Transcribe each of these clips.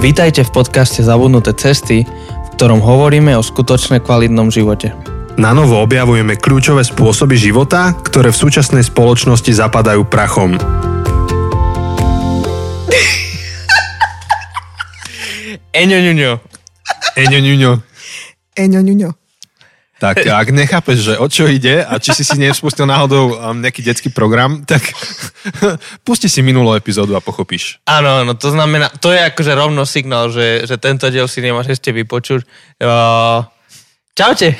Vítajte v podcaste Zabudnuté cesty, v ktorom hovoríme o skutočne kvalitnom živote. Na novo objavujeme kľúčové spôsoby života, ktoré v súčasnej spoločnosti zapadajú prachom. Eňo, ňuňo. Eňo, ňuňo. Eňo, ňuňo. Tak ak nechápeš, že o čo ide a či si si nespustil náhodou um, nejaký detský program, tak pusti si minulú epizódu a pochopíš. Áno, áno, to znamená, to je akože rovno signál, že, že tento diel si nemáš ešte vypočuť. Uh, čaute.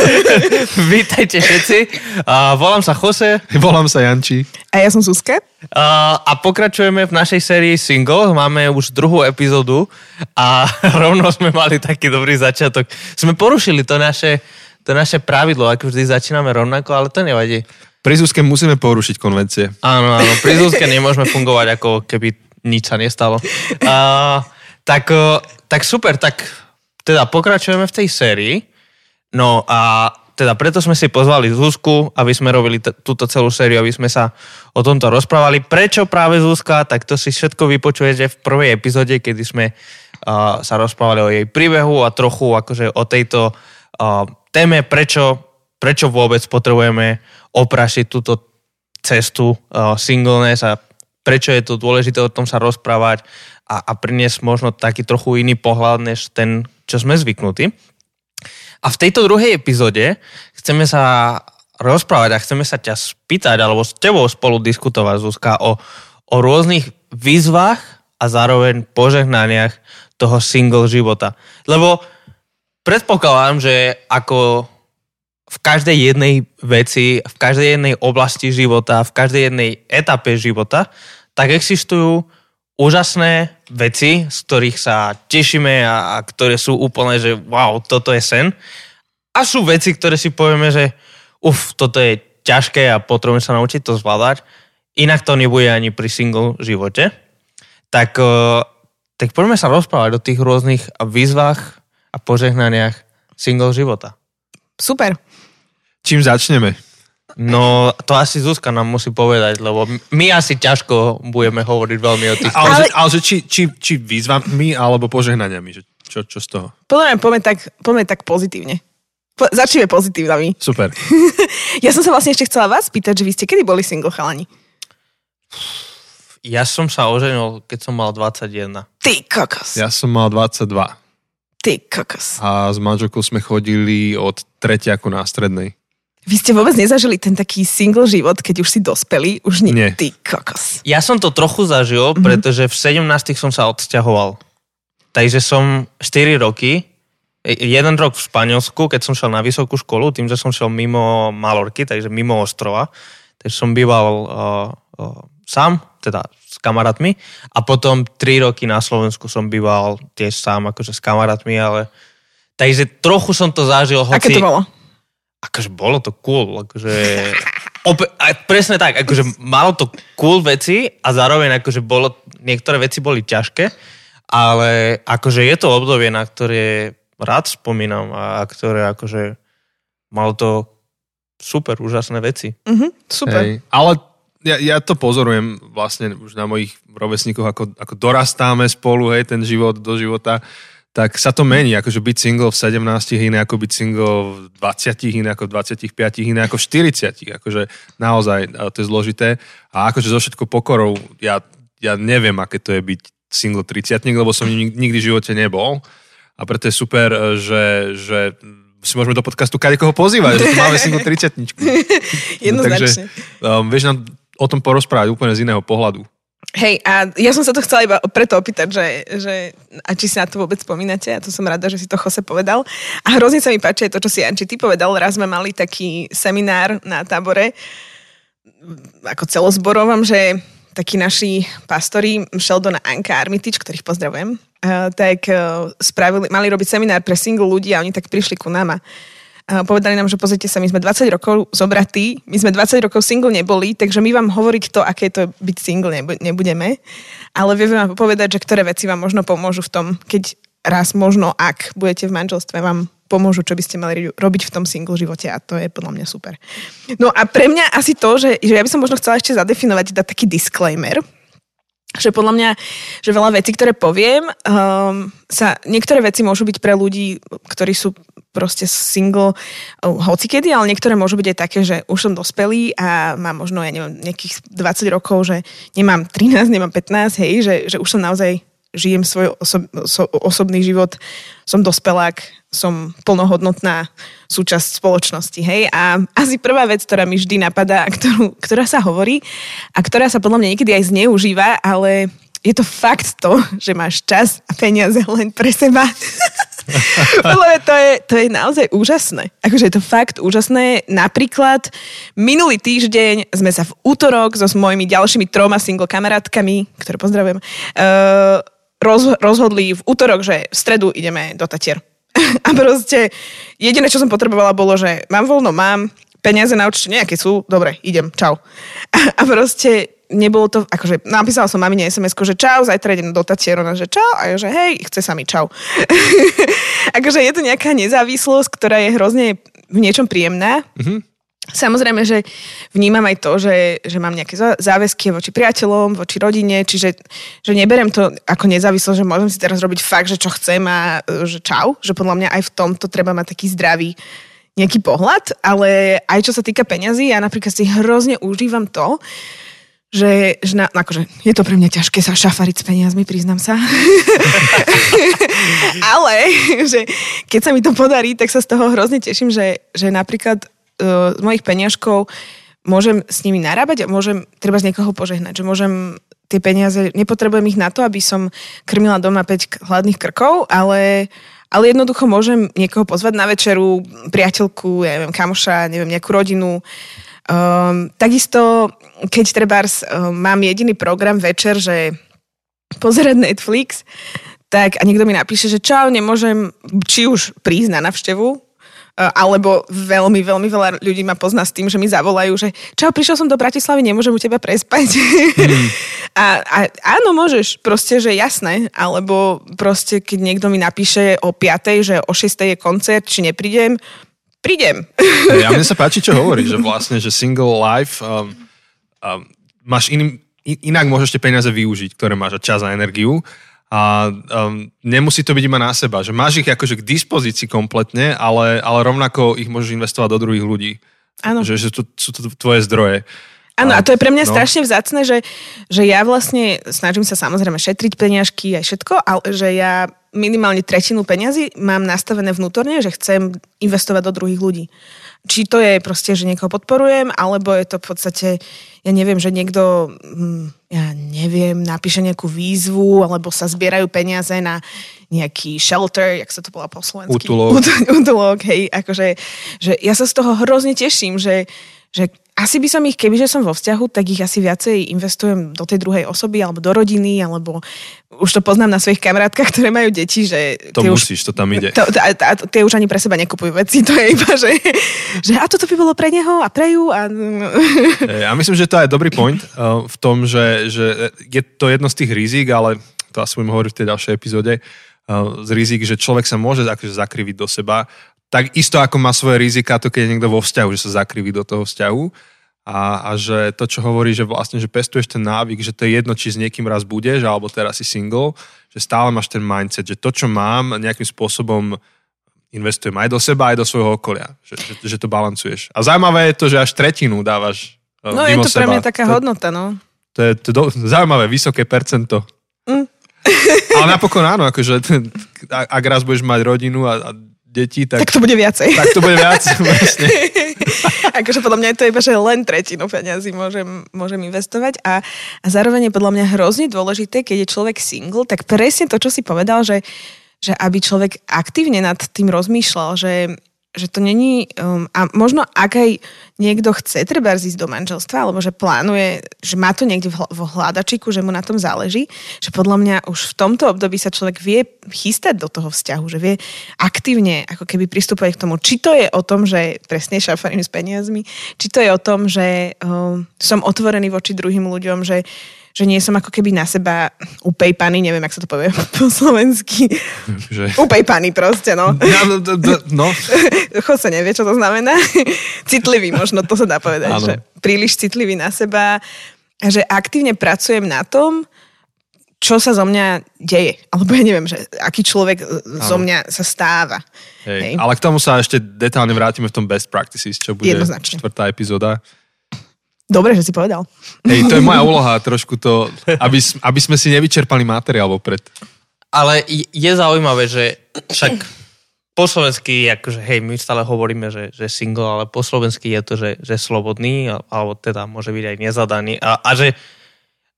Vítajte všetci. Uh, volám sa Jose. Volám sa Janči. A ja som Zuzka. Uh, a pokračujeme v našej sérii Single. Máme už druhú epizódu a rovno sme mali taký dobrý začiatok. Sme porušili to naše, to naše pravidlo, ako vždy začíname rovnako, ale to nevadí. Pri Zuzke musíme porušiť konvencie. Áno, áno, pri Zuzke nemôžeme fungovať, ako keby nič sa nestalo. Uh, tak, uh, tak super, tak teda pokračujeme v tej sérii. No a teda preto sme si pozvali Zuzku, aby sme robili t- túto celú sériu, aby sme sa o tomto rozprávali. Prečo práve Zuzka? Tak to si všetko vypočujete v prvej epizóde, kedy sme uh, sa rozprávali o jej príbehu a trochu akože o tejto uh, téme, prečo, prečo vôbec potrebujeme oprašiť túto cestu uh, singleness a prečo je to dôležité o tom sa rozprávať a, a priniesť možno taký trochu iný pohľad, než ten, čo sme zvyknutí. A v tejto druhej epizóde chceme sa rozprávať a chceme sa ťa spýtať, alebo s tebou spolu diskutovať, Zuzka, o, o rôznych výzvach a zároveň požehnaniach toho single života. Lebo predpokladám, že ako v každej jednej veci, v každej jednej oblasti života, v každej jednej etape života, tak existujú úžasné veci, z ktorých sa tešíme a, a ktoré sú úplne, že wow, toto je sen. A sú veci, ktoré si povieme, že uf, toto je ťažké a potrebujeme sa naučiť to zvládať. Inak to nebude ani pri single živote. Tak, uh, tak poďme sa rozprávať o tých rôznych výzvach a požehnaniach single života. Super. Čím začneme? No, to asi Zuzka nám musí povedať, lebo my asi ťažko budeme hovoriť veľmi o tých... Ale, ale... Že, ale že či, či, či výzvami alebo požehnaniami? Že čo, čo z toho? Podľa mňa poďme tak, poďme tak pozitívne. Po, začneme pozitívnami. Super. ja som sa vlastne ešte chcela vás spýtať, že vy ste kedy boli single chalani? Ja som sa oženil, keď som mal 21. Ty kokos. Ja som mal 22. Ty kokos. A s manželkou sme chodili od tretiaku na strednej. Vy ste vôbec nezažili ten taký single život, keď už si dospeli? Už nie. Nie. Ty kokos. Ja som to trochu zažil, mm-hmm. pretože v 17 som sa odsťahoval. Takže som 4 roky, jeden rok v Španielsku, keď som šiel na vysokú školu, tým, že som šiel mimo Malorky, takže mimo ostrova, takže som býval uh, uh, sám, teda s kamarátmi a potom 3 roky na Slovensku som býval tiež sám, akože s kamarátmi, ale takže trochu som to zažil. Hoci... Aké to bolo? Akože bolo to cool, akože... Ope, a presne tak, akože malo to cool veci a zároveň akože bolo, niektoré veci boli ťažké, ale akože je to obdobie, na ktoré rád spomínam a ktoré akože malo to super, úžasné veci. Mm-hmm, super. Hej, ale ja, ja to pozorujem vlastne už na mojich rovesníkoch, ako, ako dorastáme spolu, hej, ten život do života tak sa to mení, akože byť single v 17 iné ako byť single v 20 iné ako v 25 iné ako v 40 akože naozaj to je zložité a akože zo všetko pokorou ja, ja neviem, aké to je byť single 30 lebo som nikdy v živote nebol a preto je super, že, že si môžeme do podcastu koho pozývať, že tu máme single 30 Jednoznačne. No, takže um, vieš nám o tom porozprávať úplne z iného pohľadu. Hej, a ja som sa to chcela iba preto opýtať, že, že a či si na to vôbec spomínate, a to som rada, že si to Jose povedal. A hrozne sa mi páči to, čo si Anči ty povedal. Raz sme mali taký seminár na tábore, ako celozborovom, že takí naši pastori Sheldon a Anka Armitič, ktorých pozdravujem, tak e, spravili, mali robiť seminár pre single ľudí a oni tak prišli ku nám a povedali nám, že pozrite sa, my sme 20 rokov zobratí, my sme 20 rokov single neboli, takže my vám hovoriť to, aké to byť single nebudeme, ale vieme vám povedať, že ktoré veci vám možno pomôžu v tom, keď raz možno, ak budete v manželstve, vám pomôžu, čo by ste mali robiť v tom single živote a to je podľa mňa super. No a pre mňa asi to, že, že ja by som možno chcela ešte zadefinovať, dať taký disclaimer, že podľa mňa, že veľa vecí, ktoré poviem, um, sa, niektoré veci môžu byť pre ľudí, ktorí sú proste single uh, hocikedy, ale niektoré môžu byť aj také, že už som dospelý a mám možno, ja neviem, nejakých 20 rokov, že nemám 13, nemám 15, hej, že, že už som naozaj žijem svoj oso- oso- osobný život, som dospelák, som plnohodnotná súčasť spoločnosti, hej. A asi prvá vec, ktorá mi vždy napadá, ktorú, ktorá sa hovorí a ktorá sa podľa mňa niekedy aj zneužíva, ale je to fakt to, že máš čas a peniaze len pre seba. Podľa to je, to je naozaj úžasné. Akože je to fakt úžasné. Napríklad minulý týždeň sme sa v útorok so s mojimi ďalšími troma single kamarátkami, ktoré pozdravujem, uh, roz, rozhodli v útorok, že v stredu ideme do Tatier. A proste jediné, čo som potrebovala, bolo, že mám voľno, mám, peniaze na určite nejaké sú, dobre, idem, čau. A, proste nebolo to, akože napísala som mamine sms že čau, zajtra idem do Tatierona, že čau, a ja, že hej, chce sa mi čau. akože je to nejaká nezávislosť, ktorá je hrozne v niečom príjemná. Mm-hmm. Samozrejme, že vnímam aj to, že, že mám nejaké záväzky voči priateľom, voči rodine, čiže že neberem to ako nezávislosť, že môžem si teraz robiť fakt, že čo chcem a že čau, že podľa mňa aj v tomto treba mať taký zdravý nejaký pohľad, ale aj čo sa týka peňazí, ja napríklad si hrozne užívam to, že, že na, akože, je to pre mňa ťažké sa šafariť s peniazmi, priznám sa. Ale že keď sa mi to podarí, tak sa z toho hrozne teším, že, že napríklad z mojich peňažkov môžem s nimi narábať a môžem treba z niekoho požehnať, že môžem tie peniaze, nepotrebujem ich na to, aby som krmila doma 5 hladných krkov, ale, ale jednoducho môžem niekoho pozvať na večeru, priateľku, ja neviem, kamoša, neviem, nejakú rodinu, Um, takisto, keď trebárs um, mám jediný program večer, že pozerať Netflix, tak a niekto mi napíše, že čau, nemôžem či už prísť na navštevu, alebo veľmi, veľmi veľa ľudí ma pozná s tým, že mi zavolajú, že čau, prišiel som do Bratislavy, nemôžem u teba prespať. Mm. a, a áno, môžeš, proste, že jasné, alebo proste, keď niekto mi napíše o 5, že o 6 je koncert, či neprídem, prídem. Ja mne sa páči, čo hovorí, že vlastne, že single life um, um, máš iným, inak môžeš tie peniaze využiť, ktoré máš a čas a energiu a um, nemusí to byť iba na seba, že máš ich akože k dispozícii kompletne, ale, ale rovnako ich môžeš investovať do druhých ľudí. Áno. Že, že to, sú to tvoje zdroje. Áno, a to je pre mňa no. strašne vzácne, že, že ja vlastne snažím sa samozrejme šetriť peniažky aj všetko, ale že ja minimálne tretinu peňazí mám nastavené vnútorne, že chcem investovať do druhých ľudí. Či to je proste, že niekoho podporujem, alebo je to v podstate, ja neviem, že niekto, hm, ja neviem, napíše nejakú výzvu, alebo sa zbierajú peniaze na nejaký shelter, jak sa to bola po slovensky. Utulok. Utulok, hej, akože, že ja sa z toho hrozne teším, že, že asi by som ich, kebyže som vo vzťahu, tak ich asi viacej investujem do tej druhej osoby, alebo do rodiny, alebo už to poznám na svojich kamarátkach, ktoré majú deti, že... To musíš, už, to tam ide. To, to, a, tie už ani pre seba nekupujú veci, to je iba, že, že a toto by bolo pre neho a pre ju. A... Ja myslím, že to je dobrý point uh, v tom, že, že je to jedno z tých rizik, ale to asi budem hovoriť v tej ďalšej epizóde, uh, z rizik, že človek sa môže akože zakriviť do seba tak isto ako má svoje rizika to, keď je niekto vo vzťahu, že sa zakriví do toho vzťahu. A, a že to, čo hovorí, že vlastne, že pestuješ ten návyk, že to je jedno, či s niekým raz budeš, alebo teraz si single, že stále máš ten mindset, že to, čo mám, nejakým spôsobom investujem aj do seba, aj do svojho okolia. Že, že, že to balancuješ. A zaujímavé je to, že až tretinu dávaš uh, No je to pre mňa taká to, hodnota, no. To je, to je do, zaujímavé, vysoké percento. Mm. Ale napokon áno, akože ak raz budeš mať rodinu a, a detí, tak... Tak to bude viacej. Tak to bude viac, vlastne. akože podľa mňa je to iba, že len tretinu peniazy môžem, môžem investovať a, a zároveň je podľa mňa hrozne dôležité, keď je človek single, tak presne to, čo si povedal, že, že aby človek aktívne nad tým rozmýšľal, že že to není, um, a možno ak aj niekto chce treba ísť do manželstva, alebo že plánuje, že má to niekde v, hl- hľadačiku, že mu na tom záleží, že podľa mňa už v tomto období sa človek vie chystať do toho vzťahu, že vie aktívne ako keby pristupovať k tomu, či to je o tom, že presne šafarím s peniazmi, či to je o tom, že um, som otvorený voči druhým ľuďom, že že nie som ako keby na seba upejpaný, neviem, jak sa to povie po slovensky. Že... Upejpaný proste, no. No, no. Chod sa nevie, čo to znamená. citlivý možno, to sa dá povedať. Že príliš citlivý na seba. A že aktívne pracujem na tom, čo sa zo mňa deje. Alebo ja neviem, že aký človek e, zo mňa sa stáva. Hej. Hej. Ale k tomu sa ešte detálne vrátime v tom Best Practices, čo bude štvrtá epizóda. Dobre, že si povedal. Hej, to je moja úloha, trošku to, aby, aby sme si nevyčerpali materiál vopred. Ale je zaujímavé, že však po slovensky, akože hej, my stále hovoríme, že, že single, ale po slovensky je to, že, že slobodný, alebo teda môže byť aj nezadaný. A, a že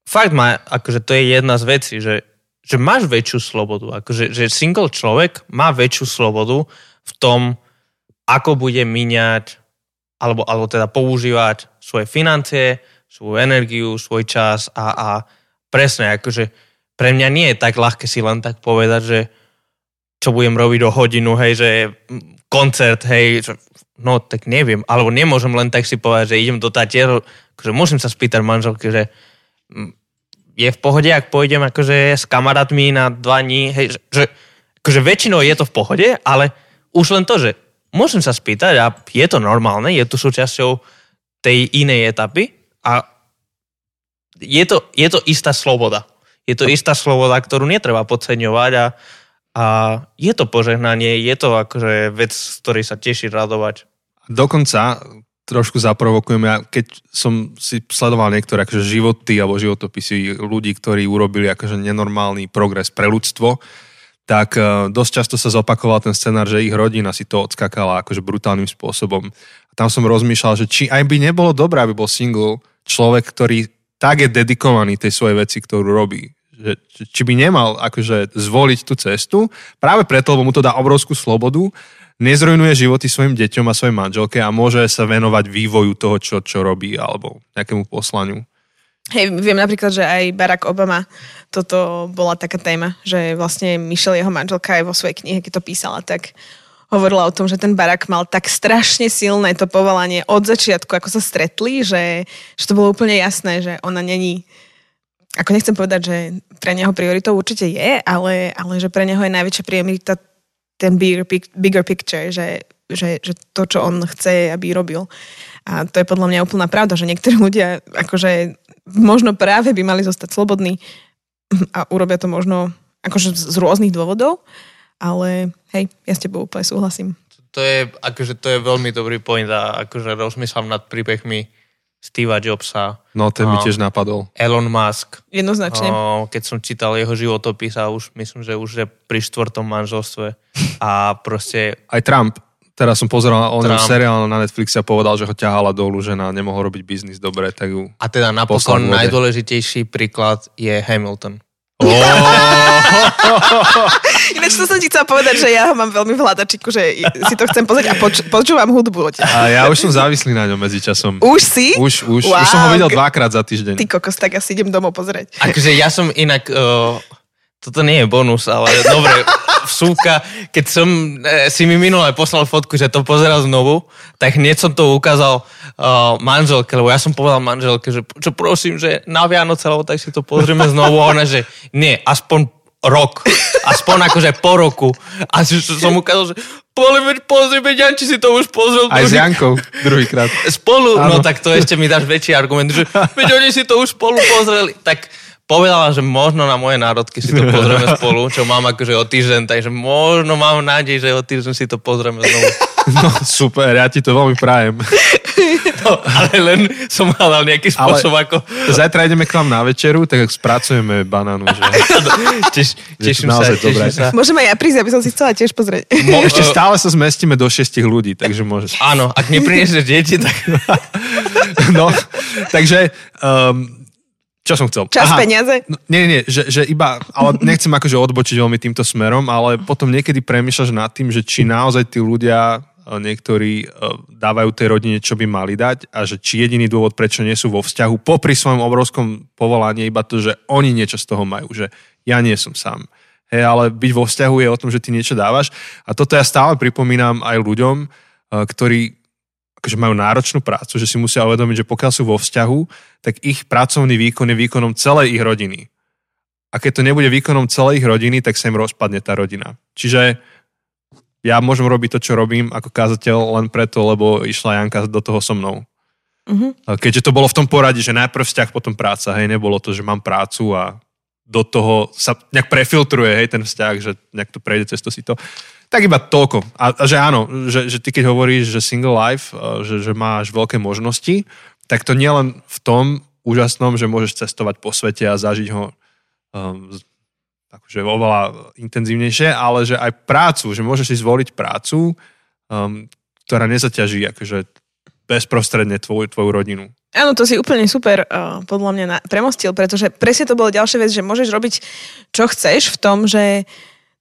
fakt má, akože to je jedna z vecí, že, že máš väčšiu slobodu. Akože, že single človek má väčšiu slobodu v tom, ako bude míňať, alebo, alebo teda používať svoje financie, svoju energiu, svoj čas a, a presne, akože pre mňa nie je tak ľahké si len tak povedať, že čo budem robiť o hodinu, hej, že koncert, hej, že, no tak neviem, alebo nemôžem len tak si povedať, že idem do Tatieru, akože musím sa spýtať manželky, že je v pohode, ak pôjdem akože s kamarátmi na dva dní, hej, že, že akože väčšinou je to v pohode, ale už len to, že môžem sa spýtať a je to normálne, je to súčasťou tej inej etapy a je to, je to istá sloboda. Je to istá sloboda, ktorú netreba podceňovať a, a je to požehnanie, je to akože vec, z ktorej sa teší radovať. Dokonca trošku zaprovokujem. Ja keď som si sledoval niektoré akože životy alebo životopisy ľudí, ktorí urobili akože nenormálny progres pre ľudstvo, tak uh, dosť často sa zopakoval ten scenár, že ich rodina si to odskakala akože brutálnym spôsobom. Tam som rozmýšľal, že či aj by nebolo dobré, aby bol single človek, ktorý tak je dedikovaný tej svojej veci, ktorú robí. Že, či by nemal akože zvoliť tú cestu, práve preto, lebo mu to dá obrovskú slobodu, nezrujnuje životy svojim deťom a svojej manželke a môže sa venovať vývoju toho, čo, čo robí alebo nejakému poslaniu. Hej, viem napríklad, že aj Barack Obama, toto bola taká téma, že vlastne Michelle, jeho manželka, aj vo svojej knihe, keď to písala, tak hovorila o tom, že ten Barack mal tak strašne silné to povolanie od začiatku, ako sa stretli, že, že to bolo úplne jasné, že ona není ako nechcem povedať, že pre neho prioritou určite je, ale, ale že pre neho je najväčšia priorita ten bigger, bigger picture, že, že, že to, čo on chce, aby robil. A to je podľa mňa úplná pravda, že niektorí ľudia akože možno práve by mali zostať slobodní a urobia to možno akože z rôznych dôvodov, ale hej, ja s tebou úplne súhlasím. To je, akože to je veľmi dobrý point a akože rozmýšľam nad príbehmi Steva Jobsa. No, ten mi tiež napadol. Elon Musk. Jednoznačne. O, keď som čítal jeho životopis a už myslím, že už je pri štvrtom manželstve a proste... Aj Trump. Teraz som pozeral o ňom seriál na Netflixe a povedal, že ho ťahala dolu, že na nemohol robiť biznis dobre, tak ju A teda napokon najdôležitejší príklad je Hamilton. Oh. Ináč to som ti chcela povedať, že ja ho mám veľmi v hľadačiku, že si to chcem pozrieť a poč- počúvam hudbu. A ja už som závislý na ňom medzi časom. Už si? Už, už. Wow. Už som ho videl dvakrát za týždeň. Ty kokos, tak asi idem domov pozrieť. Akože ja som inak... Uh, toto nie je bonus, ale dobre, vsúka, keď som e, si mi minulé poslal fotku, že to pozeral znovu, tak hneď som to ukázal uh, manželke, lebo ja som povedal manželke, že čo prosím, že na Vianoce, lebo tak si to pozrieme znovu, a ona, že nie, aspoň rok, aspoň akože po roku. A som ukázal, že poďme, pozrieme, Janči si to už pozrel. Aj s Jankou druhýkrát. Spolu, ano. no tak to ešte mi dáš väčší argument, že veď oni si to už spolu pozreli. Tak povedala, že možno na moje národky si to pozrieme spolu, čo mám akože o týždeň, takže možno mám nádej, že o týždeň si to pozrieme znovu. No super, ja ti to veľmi prajem. No, ale len som hľadal nejaký spôsob, ale ako... Zajtra ideme k vám na večeru, tak spracujeme banánu, že... Teš, teším, sa, teším sa. Môžem aj ja prísť, aby som si chcela tiež pozrieť. Mo, ešte stále sa zmestíme do šestich ľudí, takže môžeš. Áno, ak nepriniesieš deti, tak... no, takže um, čo som chcel? Čas, Aha, peniaze? No, nie, nie, že, že iba, ale nechcem akože odbočiť veľmi týmto smerom, ale potom niekedy premýšľaš nad tým, že či naozaj tí ľudia e, niektorí e, dávajú tej rodine, čo by mali dať a že či jediný dôvod, prečo nie sú vo vzťahu, popri svojom obrovskom povolaní, iba to, že oni niečo z toho majú, že ja nie som sám. Hej, ale byť vo vzťahu je o tom, že ty niečo dávaš. A toto ja stále pripomínam aj ľuďom, e, ktorí akože majú náročnú prácu, že si musia uvedomiť, že pokiaľ sú vo vzťahu, tak ich pracovný výkon je výkonom celej ich rodiny. A keď to nebude výkonom celej ich rodiny, tak sa im rozpadne tá rodina. Čiže ja môžem robiť to, čo robím ako kázateľ len preto, lebo išla Janka do toho so mnou. Uh-huh. Keďže to bolo v tom poradí, že najprv vzťah, potom práca, hej, nebolo to, že mám prácu a do toho sa nejak prefiltruje, hej, ten vzťah, že nejak to prejde cez to si to. Tak iba toľko. A, a že áno, že, že ty keď hovoríš, že single life, že, že máš veľké možnosti, tak to nie len v tom úžasnom, že môžeš cestovať po svete a zažiť ho um, akože oveľa intenzívnejšie, ale že aj prácu, že môžeš si zvoliť prácu, um, ktorá nezaťaží akože bezprostredne tvoju, tvoju rodinu. Áno, to si úplne super uh, podľa mňa na, premostil, pretože presne to bolo ďalšia vec, že môžeš robiť čo chceš v tom, že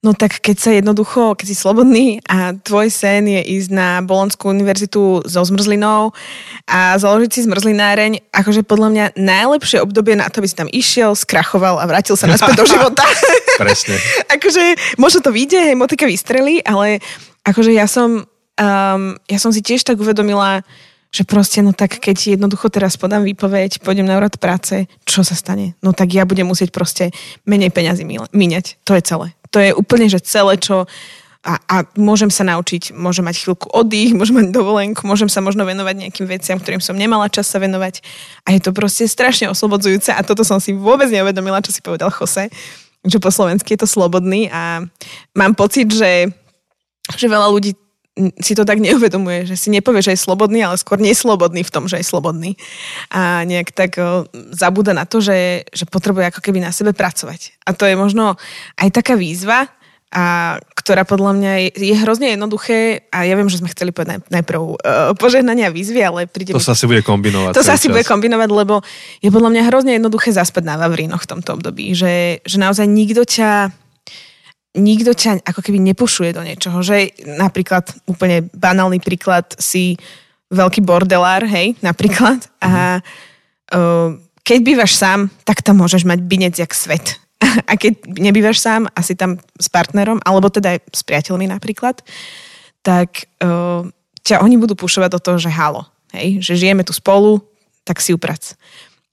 No tak keď sa jednoducho, keď si slobodný a tvoj sen je ísť na Bolonskú univerzitu so zmrzlinou a založiť si zmrzlináreň, akože podľa mňa najlepšie obdobie na to, aby si tam išiel, skrachoval a vrátil sa naspäť do života. Presne. akože možno to vyjde, hej, motika vystrelí, ale akože ja som, um, ja som si tiež tak uvedomila, že proste, no tak keď jednoducho teraz podám výpoveď, pôjdem na úrad práce, čo sa stane? No tak ja budem musieť proste menej peňazí míňať. To je celé. To je úplne, že celé, čo a, a môžem sa naučiť, môžem mať chvíľku oddych, môžem mať dovolenku, môžem sa možno venovať nejakým veciam, ktorým som nemala čas sa venovať. A je to proste strašne oslobodzujúce a toto som si vôbec neuvedomila, čo si povedal Jose, že po slovensky je to slobodný a mám pocit, že, že veľa ľudí si to tak neuvedomuje, že si nepovie, že je slobodný, ale skôr neslobodný v tom, že je slobodný. A nejak tak zabúda na to, že, že potrebuje ako keby na sebe pracovať. A to je možno aj taká výzva, a ktorá podľa mňa je, je hrozne jednoduché a ja viem, že sme chceli povedať najprv uh, požehnania a výzvy, ale príde... To sa asi bude kombinovať. To sa asi bude kombinovať, lebo je podľa mňa hrozne jednoduché zaspať na Vavrínoch v tomto období, že, že naozaj nikto ťa nikto ťa ako keby nepušuje do niečoho, že napríklad úplne banálny príklad si veľký bordelár, hej, napríklad a uh, keď bývaš sám, tak tam môžeš mať binec jak svet. A keď nebývaš sám a si tam s partnerom, alebo teda aj s priateľmi napríklad, tak uh, ťa oni budú pušovať do toho, že halo, hej, že žijeme tu spolu, tak si uprac.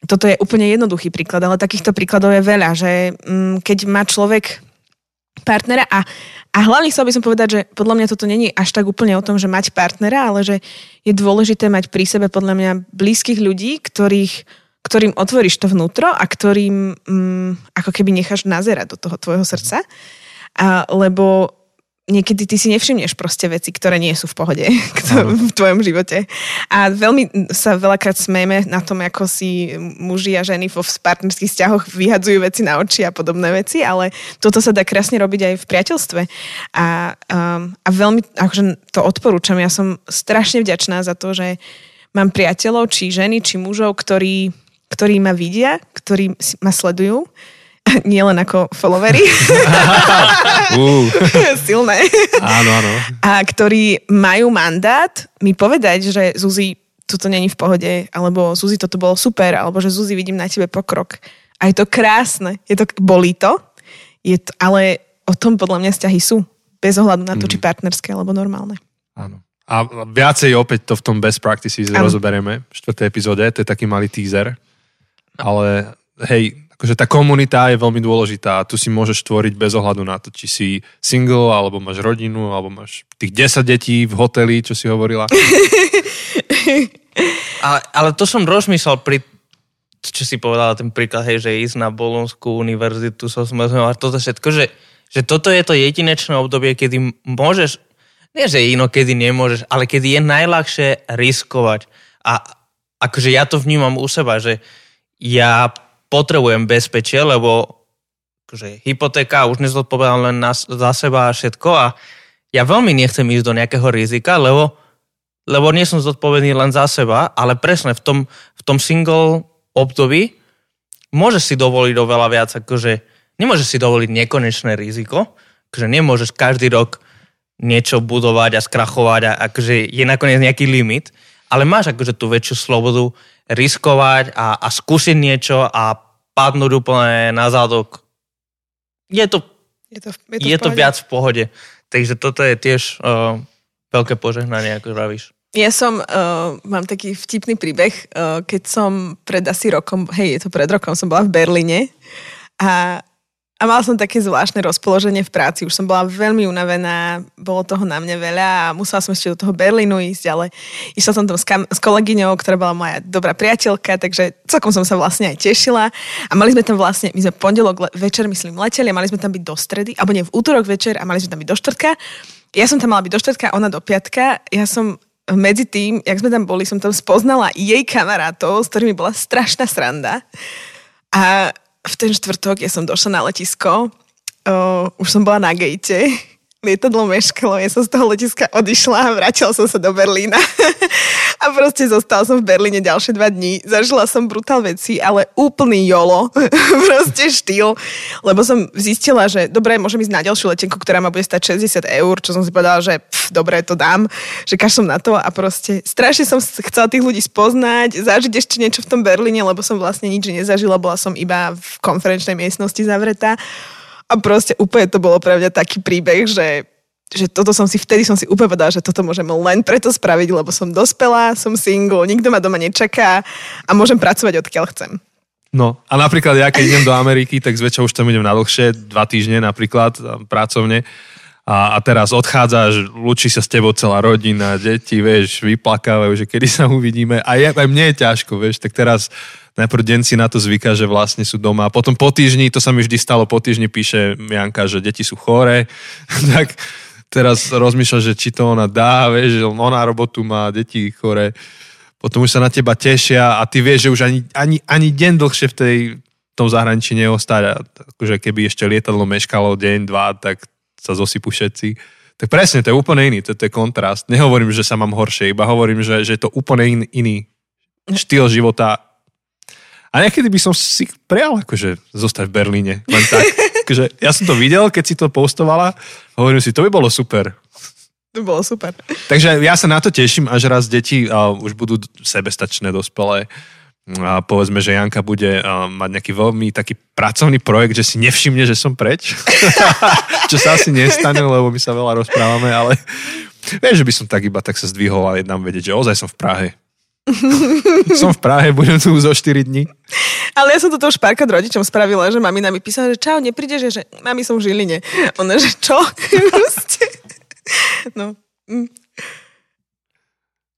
Toto je úplne jednoduchý príklad, ale takýchto príkladov je veľa, že um, keď má človek partnera a, a hlavne chcel by som povedať, že podľa mňa toto není až tak úplne o tom, že mať partnera, ale že je dôležité mať pri sebe podľa mňa blízkych ľudí, ktorých, ktorým otvoríš to vnútro a ktorým mm, ako keby necháš nazerať do toho tvojho srdca. A, lebo niekedy ty si nevšimneš proste veci, ktoré nie sú v pohode v tvojom živote. A veľmi sa veľakrát smejeme na tom, ako si muži a ženy vo partnerských vzťahoch vyhadzujú veci na oči a podobné veci, ale toto sa dá krásne robiť aj v priateľstve. A, um, a veľmi akože to odporúčam. Ja som strašne vďačná za to, že mám priateľov, či ženy, či mužov, ktorí, ktorí ma vidia, ktorí ma sledujú nie len ako followery. uh. Silné. Áno, áno. A ktorí majú mandát mi povedať, že Zuzi, toto není v pohode, alebo Zuzi, toto bolo super, alebo že Zuzi, vidím na tebe pokrok. A je to krásne. Je to, bolí to, je to, ale o tom podľa mňa vzťahy sú. Bez ohľadu na to, mm. či partnerské alebo normálne. Áno. A viacej opäť to v tom best practices ano. rozoberieme v 4. epizóde, to je taký malý teaser. Ale hej, akože tá komunita je veľmi dôležitá tu si môžeš tvoriť bez ohľadu na to, či si single, alebo máš rodinu, alebo máš tých 10 detí v hoteli, čo si hovorila. ale, ale to som rozmyslel pri čo si povedala ten príklad, hej, že ísť na Bolonskú univerzitu so smrznou a toto všetko, že, že toto je to jedinečné obdobie, kedy môžeš, nie že inokedy nemôžeš, ale kedy je najľahšie riskovať. A akože ja to vnímam u seba, že ja potrebujem bezpečie, lebo akože, hypotéka už nezodpovedám len na, za seba a všetko a ja veľmi nechcem ísť do nejakého rizika, lebo, lebo nie som zodpovedný len za seba, ale presne v tom, v tom single období môžeš si dovoliť oveľa viac, akože nemôžeš si dovoliť nekonečné riziko, akože nemôžeš každý rok niečo budovať a skrachovať a akože je nakoniec nejaký limit, ale máš akože tú väčšiu slobodu riskovať a, a skúsiť niečo a padnúť úplne na zádok. Je to, je to, je to, je to viac v pohode. Takže toto je tiež uh, veľké požehnanie, ako vravíš. Ja som, uh, mám taký vtipný príbeh, uh, keď som pred asi rokom, hej, je to pred rokom, som bola v Berlíne a a mala som také zvláštne rozpoloženie v práci. Už som bola veľmi unavená, bolo toho na mňa veľa a musela som ešte do toho Berlínu ísť, ale išla som tam s, kam- s kolegyňou, ktorá bola moja dobrá priateľka, takže celkom som sa vlastne aj tešila. A mali sme tam vlastne, my sme pondelok le- večer, myslím, leteli a mali sme tam byť do stredy, alebo nie, v útorok večer a mali sme tam byť do štvrtka. Ja som tam mala byť do štvrtka, ona do piatka. Ja som medzi tým, jak sme tam boli, som tam spoznala jej kamarátov, s ktorými bola strašná sranda. A v ten štvrtok ja som došla na letisko, uh, už som bola na gejte, lietadlo meškalo, ja som z toho letiska odišla a vrátila som sa do Berlína. a proste zostala som v Berlíne ďalšie dva dní. Zažila som brutál veci, ale úplný jolo. proste štýl. Lebo som zistila, že dobre, môžem ísť na ďalšiu letenku, ktorá ma bude stať 60 eur, čo som si povedala, že pf, dobre, to dám, že kašlom na to a proste strašne som chcela tých ľudí spoznať, zažiť ešte niečo v tom Berlíne, lebo som vlastne nič nezažila, bola som iba v konferenčnej miestnosti zavretá. A proste úplne to bolo pre mňa taký príbeh, že že toto som si, vtedy som si úplne povedala, že toto môžem len preto spraviť, lebo som dospelá, som single, nikto ma doma nečaká a môžem pracovať odkiaľ chcem. No. A napríklad ja keď idem do Ameriky, tak zväčša už tam idem na dlhšie, dva týždne napríklad pracovne. A, a teraz odchádzaš, ľučí sa s tebou celá rodina, deti, vieš, vyplakávajú, že kedy sa uvidíme. A je, aj mne je ťažko, vieš, tak teraz najprv deň si na to zvyká, že vlastne sú doma. A potom po týždni, to sa mi vždy stalo, po týždni píše Janka, že deti sú chore. tak teraz rozmýšľa, že či to ona dá, vieš, že ona robotu má, deti chore. Potom už sa na teba tešia a ty vieš, že už ani, ani, ani deň dlhšie v tej, tom zahraničí neostať. A akože keby ešte lietadlo meškalo deň, dva, tak sa zosypú všetci. Tak presne, to je úplne iný, to, to je kontrast. Nehovorím, že sa mám horšie, iba hovorím, že, že je to úplne in, iný štýl života a niekedy by som si prijal akože zostať v Berlíne. Len tak. Akože, ja som to videl, keď si to postovala. Hovorím si, to by bolo super. To bolo super. Takže ja sa na to teším, až raz deti uh, už budú sebestačné, dospelé. A povedzme, že Janka bude uh, mať nejaký veľmi taký pracovný projekt, že si nevšimne, že som preč. Čo sa asi nestane, lebo my sa veľa rozprávame, ale vieš, že by som tak iba tak sa zdvihol a jednám vedieť, že ozaj som v Prahe. Som v Prahe, budem tu zo 4 dní. Ale ja som toto už párkrát rodičom spravila, že mamina mi písala, že čau, neprídeš, že mami som v Žiline. Ona, že čo? no. Mm.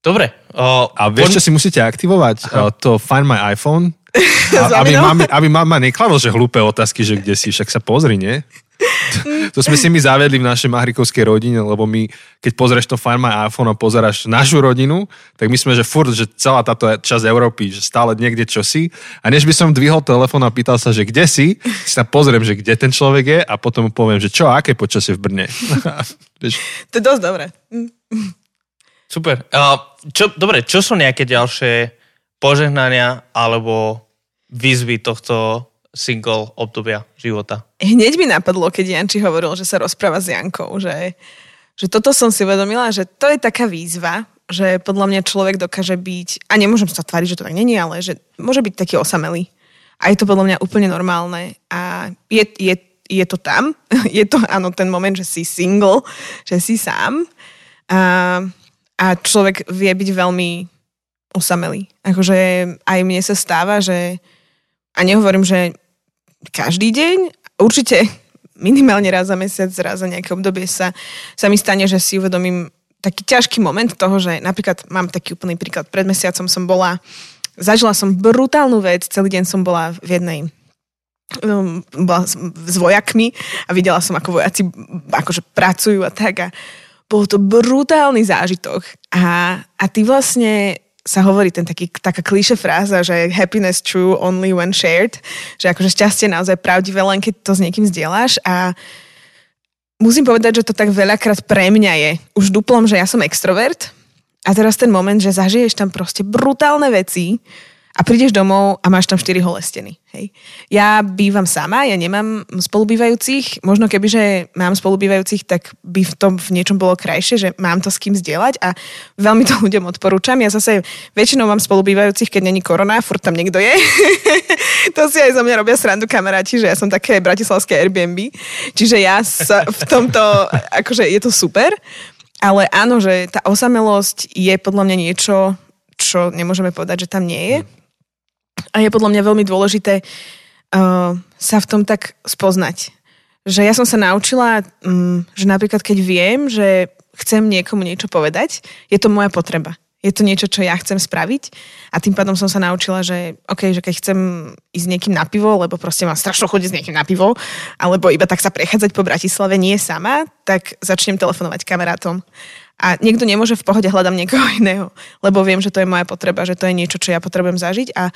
Dobre. O, a vieš, čo si musíte aktivovať? O, to Find My iPhone. A, aby, mami, aby mama nekladol, že hlúpe otázky, že kde si, však sa pozri, nie? To sme si my zavedli v našej mahrikovskej rodine, lebo my, keď pozrieš to My iPhone a pozeráš našu rodinu, tak my sme, že furt, že celá táto časť Európy, že stále niekde čo si. A než by som dvihol telefón a pýtal sa, že kde si, si sa pozriem, že kde ten človek je a potom mu poviem, že čo, aké počasie v Brne. to je dosť dobré. Super. Čo, dobre, čo sú nejaké ďalšie požehnania alebo výzvy tohto single obdobia života? Hneď mi napadlo, keď Janči hovoril, že sa rozpráva s Jankou, že, že toto som si uvedomila, že to je taká výzva, že podľa mňa človek dokáže byť, a nemôžem sa tváriť, že to tak není, ale že môže byť taký osamelý. A je to podľa mňa úplne normálne. A je, je, je to tam. Je to, áno, ten moment, že si single, že si sám. A, a človek vie byť veľmi osamelý. Akože aj mne sa stáva, že a nehovorím, že každý deň, určite minimálne raz za mesiac, raz za nejaké obdobie sa, sa mi stane, že si uvedomím taký ťažký moment toho, že napríklad mám taký úplný príklad. Pred mesiacom som bola, zažila som brutálnu vec, celý deň som bola v jednej um, bola s vojakmi a videla som, ako vojaci akože pracujú a tak a bol to brutálny zážitok. A, a ty vlastne sa hovorí ten taký, taká klíše fráza, že happiness true only when shared, že akože šťastie naozaj pravdivé len keď to s niekým zdieľaš. A musím povedať, že to tak veľakrát pre mňa je. Už duplom, že ja som extrovert a teraz ten moment, že zažiješ tam proste brutálne veci, a prídeš domov a máš tam 4 holé steny. Hej. Ja bývam sama, ja nemám spolubývajúcich, možno keby, že mám spolubývajúcich, tak by v tom v niečom bolo krajšie, že mám to s kým zdieľať a veľmi to ľuďom odporúčam. Ja zase väčšinou mám spolubývajúcich, keď není korona, furt tam niekto je. to si aj za mňa robia srandu kamaráti, že ja som také bratislavské Airbnb. Čiže ja sa v tomto, akože je to super, ale áno, že tá osamelosť je podľa mňa niečo, čo nemôžeme povedať, že tam nie je. A je podľa mňa veľmi dôležité uh, sa v tom tak spoznať. Že ja som sa naučila, um, že napríklad keď viem, že chcem niekomu niečo povedať, je to moja potreba. Je to niečo, čo ja chcem spraviť a tým pádom som sa naučila, že OK, že keď chcem ísť niekým na pivo, lebo proste mám strašno chodiť s niekým na pivo, alebo iba tak sa prechádzať po Bratislave nie sama, tak začnem telefonovať kamarátom. A niekto nemôže v pohode hľadám niekoho iného, lebo viem, že to je moja potreba, že to je niečo, čo ja potrebujem zažiť a,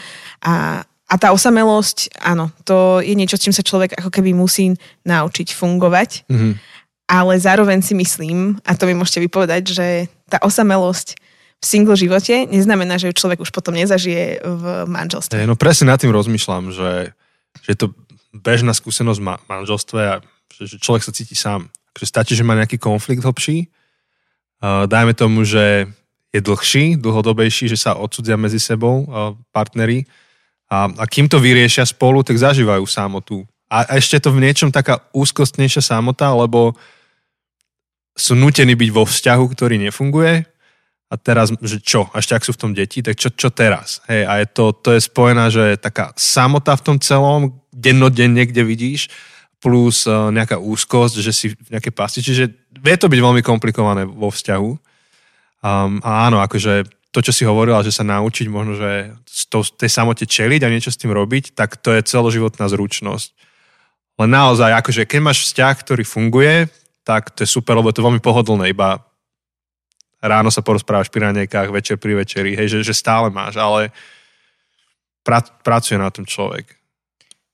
a, a tá osamelosť, áno, to je niečo, s čím sa človek ako keby musí naučiť fungovať. Mm-hmm. Ale zároveň si myslím, a to mi môžete vypovedať, že tá osamelosť v single živote neznamená, že ju človek už potom nezažije v manželstve. no presne nad tým rozmýšľam, že, že je to bežná skúsenosť v manželstve a že, že človek sa cíti sám. Takže stačí, že má nejaký konflikt hlbší. Uh, dajme tomu, že je dlhší, dlhodobejší, že sa odsudzia medzi sebou uh, partneri a, a kým to vyriešia spolu, tak zažívajú samotu. A, a ešte to v niečom taká úzkostnejšia samota, lebo sú nutení byť vo vzťahu, ktorý nefunguje a teraz, že čo, ešte ak sú v tom deti, tak čo, čo teraz? Hej, a je to, to je spojená, že taká samota v tom celom, dennodenne, kde vidíš, plus uh, nejaká úzkosť, že si v nejakej pasti. Čiže vie to byť veľmi komplikované vo vzťahu. Um, a áno, akože to, čo si hovorila, že sa naučiť možno, že to, tej samote čeliť a niečo s tým robiť, tak to je celoživotná zručnosť. Len naozaj, akože keď máš vzťah, ktorý funguje, tak to je super, lebo je to veľmi pohodlné, iba ráno sa porozprávaš pri ranejkách, večer pri večeri, hej, že, že stále máš, ale pra, pracuje na tom človek.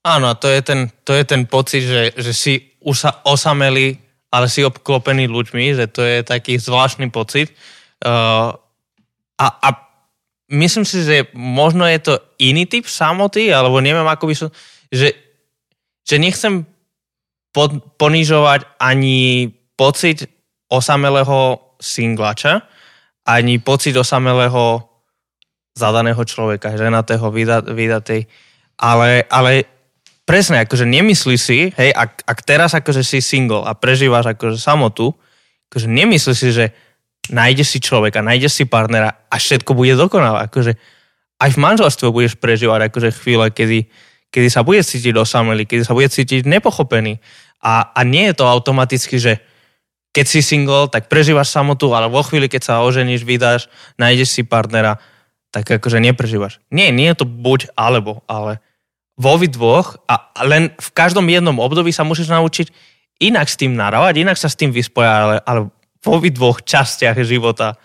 Áno, to je ten, to je ten pocit, že, že si už sa osameli, ale si obklopený ľuďmi, že to je taký zvláštny pocit. Uh, a, a myslím si, že možno je to iný typ samoty, alebo neviem, ako by som... Že, že nechcem pod, ponižovať ani pocit osamelého singlača, ani pocit osamelého zadaného človeka, ženatého, vydatej. Ale, ale presne, akože nemyslí si, hej, ak, ak teraz akože si single a prežívaš akože samotu, akože nemyslí si, že nájdeš si človeka, nájdeš si partnera a všetko bude dokonalé. Akože aj v manželstve budeš prežívať akože chvíle, kedy, kedy sa bude cítiť osamelý, kedy sa bude cítiť nepochopený. A, a nie je to automaticky, že keď si single, tak prežívaš samotu, ale vo chvíli, keď sa oženíš, vydáš, nájdeš si partnera, tak akože neprežívaš. Nie, nie je to buď alebo, ale vo dvoch a len v každom jednom období sa musíš naučiť inak s tým naravať, inak sa s tým vyspojať, ale, ale vo dvoch častiach života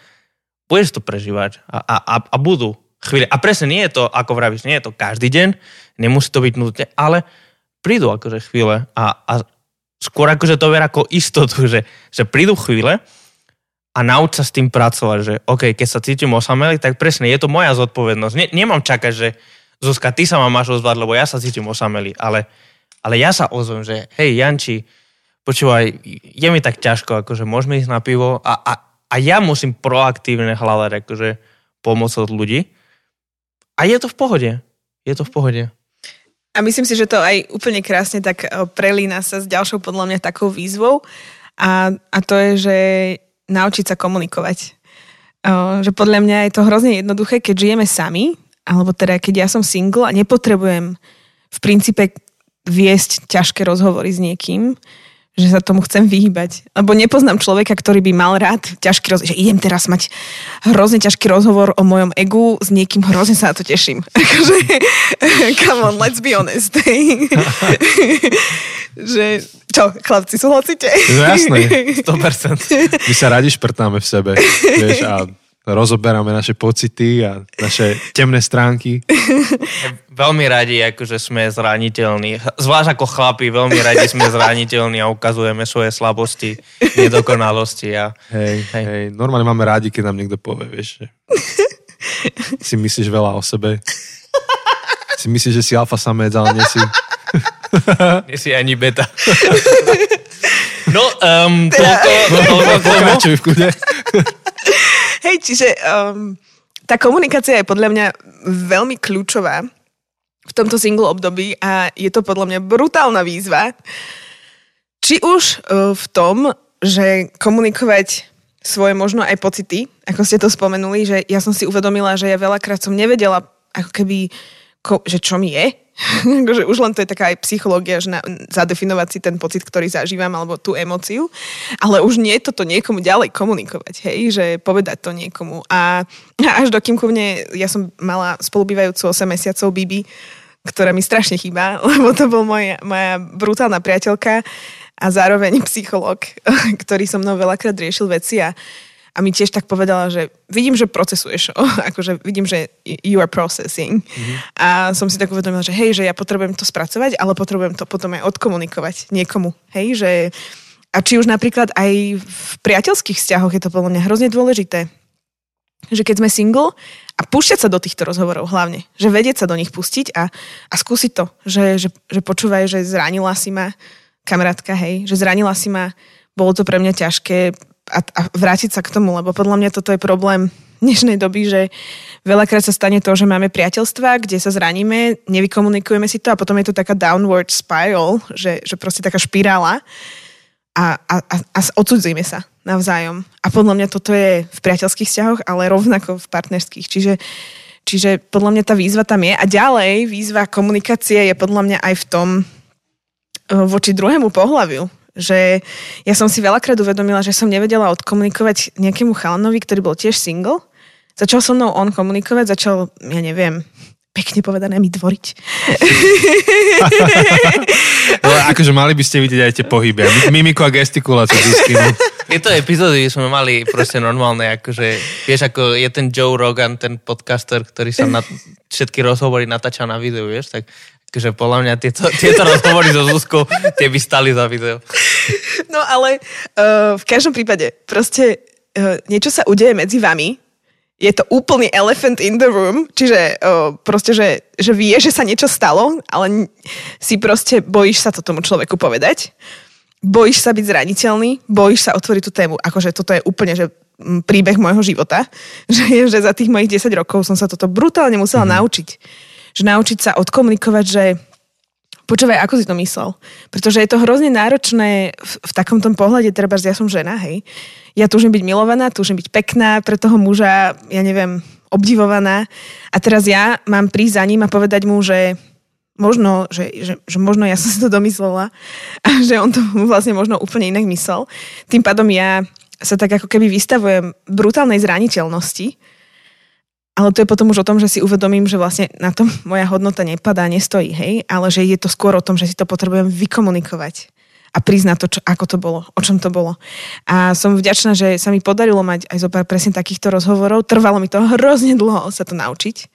budeš to prežívať a, a, a budú chvíle. A presne nie je to, ako vravíš, nie je to každý deň, nemusí to byť nutne, ale prídu akože chvíle a, a skôr akože to ver ako istotu, že, že prídu chvíle a nauč sa s tým pracovať, že OK, keď sa cítim osamelý, tak presne, je to moja zodpovednosť. Ne, nemám čakať, že Zuzka, ty sa ma máš ozvať, lebo ja sa cítim osamelý, ale, ale ja sa ozvem, že hej, Janči, počúvaj, je mi tak ťažko, akože môžeme ísť na pivo a, a, a ja musím proaktívne hľadať akože pomoc od ľudí a je to v pohode. Je to v pohode. A myslím si, že to aj úplne krásne tak eh, prelína sa s ďalšou podľa mňa takou výzvou a, a to je, že naučiť sa komunikovať. Uh, že podľa mňa je to hrozne jednoduché, keď žijeme sami, alebo teda keď ja som single a nepotrebujem v princípe viesť ťažké rozhovory s niekým, že sa tomu chcem vyhýbať. Lebo nepoznám človeka, ktorý by mal rád ťažký rozhovor, že idem teraz mať hrozne ťažký rozhovor o mojom egu s niekým, hrozne sa na to teším. Akože, come on, let's be honest. že, čo, chlapci, súhlasíte? No jasné, 100%. My sa radi šprtáme v sebe, vieš, a rozoberáme naše pocity a naše temné stránky. Veľmi radi, akože sme zraniteľní. Zvlášť ako chlapi, veľmi radi sme zraniteľní a ukazujeme svoje slabosti, nedokonalosti. A... Hej, hej. hej, normálne máme rádi, keď nám niekto povie, vieš, že si myslíš veľa o sebe. Si myslíš, že si alfa samec, ale nie si. nie si ani beta. No, um, toľko... Pokračuj v kúde. Hej, čiže um, tá komunikácia je podľa mňa veľmi kľúčová v tomto single období a je to podľa mňa brutálna výzva. Či už uh, v tom, že komunikovať svoje možno aj pocity, ako ste to spomenuli, že ja som si uvedomila, že ja veľakrát som nevedela ako keby, ko, že čo mi je, akože už len to je taká aj psychológia, že na, zadefinovať si ten pocit, ktorý zažívam, alebo tú emóciu, ale už nie toto niekomu ďalej komunikovať, hej, že povedať to niekomu. A, a až do kým mne, ja som mala spolubývajúcu 8 mesiacov Bibi, ktorá mi strašne chýba, lebo to bol moja, moja brutálna priateľka a zároveň psychológ, ktorý so mnou veľakrát riešil veci a a mi tiež tak povedala, že vidím, že procesuješ, akože vidím, že you are processing. Mm-hmm. A som si tak uvedomila, že hej, že ja potrebujem to spracovať, ale potrebujem to potom aj odkomunikovať niekomu. Hej, že a či už napríklad aj v priateľských vzťahoch je to podľa mňa hrozne dôležité. Že keď sme single a púšťať sa do týchto rozhovorov hlavne, že vedieť sa do nich pustiť a, a skúsiť to, že, že, že počúvaj, že zranila si ma kamarátka, hej, že zranila si ma, bolo to pre mňa ťažké, a, a vrátiť sa k tomu, lebo podľa mňa toto je problém dnešnej doby, že veľakrát sa stane to, že máme priateľstva, kde sa zraníme, nevykomunikujeme si to a potom je to taká downward spiral, že, že proste taká špirála a, a, a, a odsudzujeme sa navzájom. A podľa mňa toto je v priateľských vzťahoch, ale rovnako v partnerských. Čiže, čiže podľa mňa tá výzva tam je. A ďalej výzva komunikácie je podľa mňa aj v tom eh, voči druhému pohľaviu že ja som si veľakrát uvedomila, že som nevedela odkomunikovať nejakému chalanovi, ktorý bol tiež single. Začal so mnou on komunikovať, začal, ja neviem, pekne povedané mi dvoriť. no, akože mali by ste vidieť aj tie pohyby, mimiku a gestikuláciu. Je to epizódy, sme mali proste normálne, akože, vieš, ako je ten Joe Rogan, ten podcaster, ktorý sa na všetky rozhovory natáča na videu, vieš, tak Takže podľa mňa tieto, tieto rozhovory so Zuzkou, tie by stali za video. No ale uh, v každom prípade, proste uh, niečo sa udeje medzi vami, je to úplný elephant in the room, čiže uh, proste, že, že vie, že sa niečo stalo, ale si proste bojíš sa to tomu človeku povedať. Bojíš sa byť zraniteľný, bojíš sa otvoriť tú tému. Akože toto je úplne, že príbeh môjho života, že, že za tých mojich 10 rokov som sa toto brutálne musela mm-hmm. naučiť že naučiť sa odkomunikovať, že počúvaj, ako si to myslel. Pretože je to hrozne náročné v, v takom pohľade, treba, že ja som žena, hej. Ja túžim byť milovaná, túžim byť pekná pre toho muža, ja neviem, obdivovaná. A teraz ja mám prísť za ním a povedať mu, že možno, že, že, že možno ja som si to domyslela a že on to vlastne možno úplne inak myslel. Tým pádom ja sa tak ako keby vystavujem brutálnej zraniteľnosti, ale to je potom už o tom, že si uvedomím, že vlastne na tom moja hodnota nepadá, nestojí, hej, ale že je to skôr o tom, že si to potrebujem vykomunikovať a priznať to, čo, ako to bolo, o čom to bolo. A som vďačná, že sa mi podarilo mať aj zo pár presne takýchto rozhovorov. Trvalo mi to hrozne dlho sa to naučiť.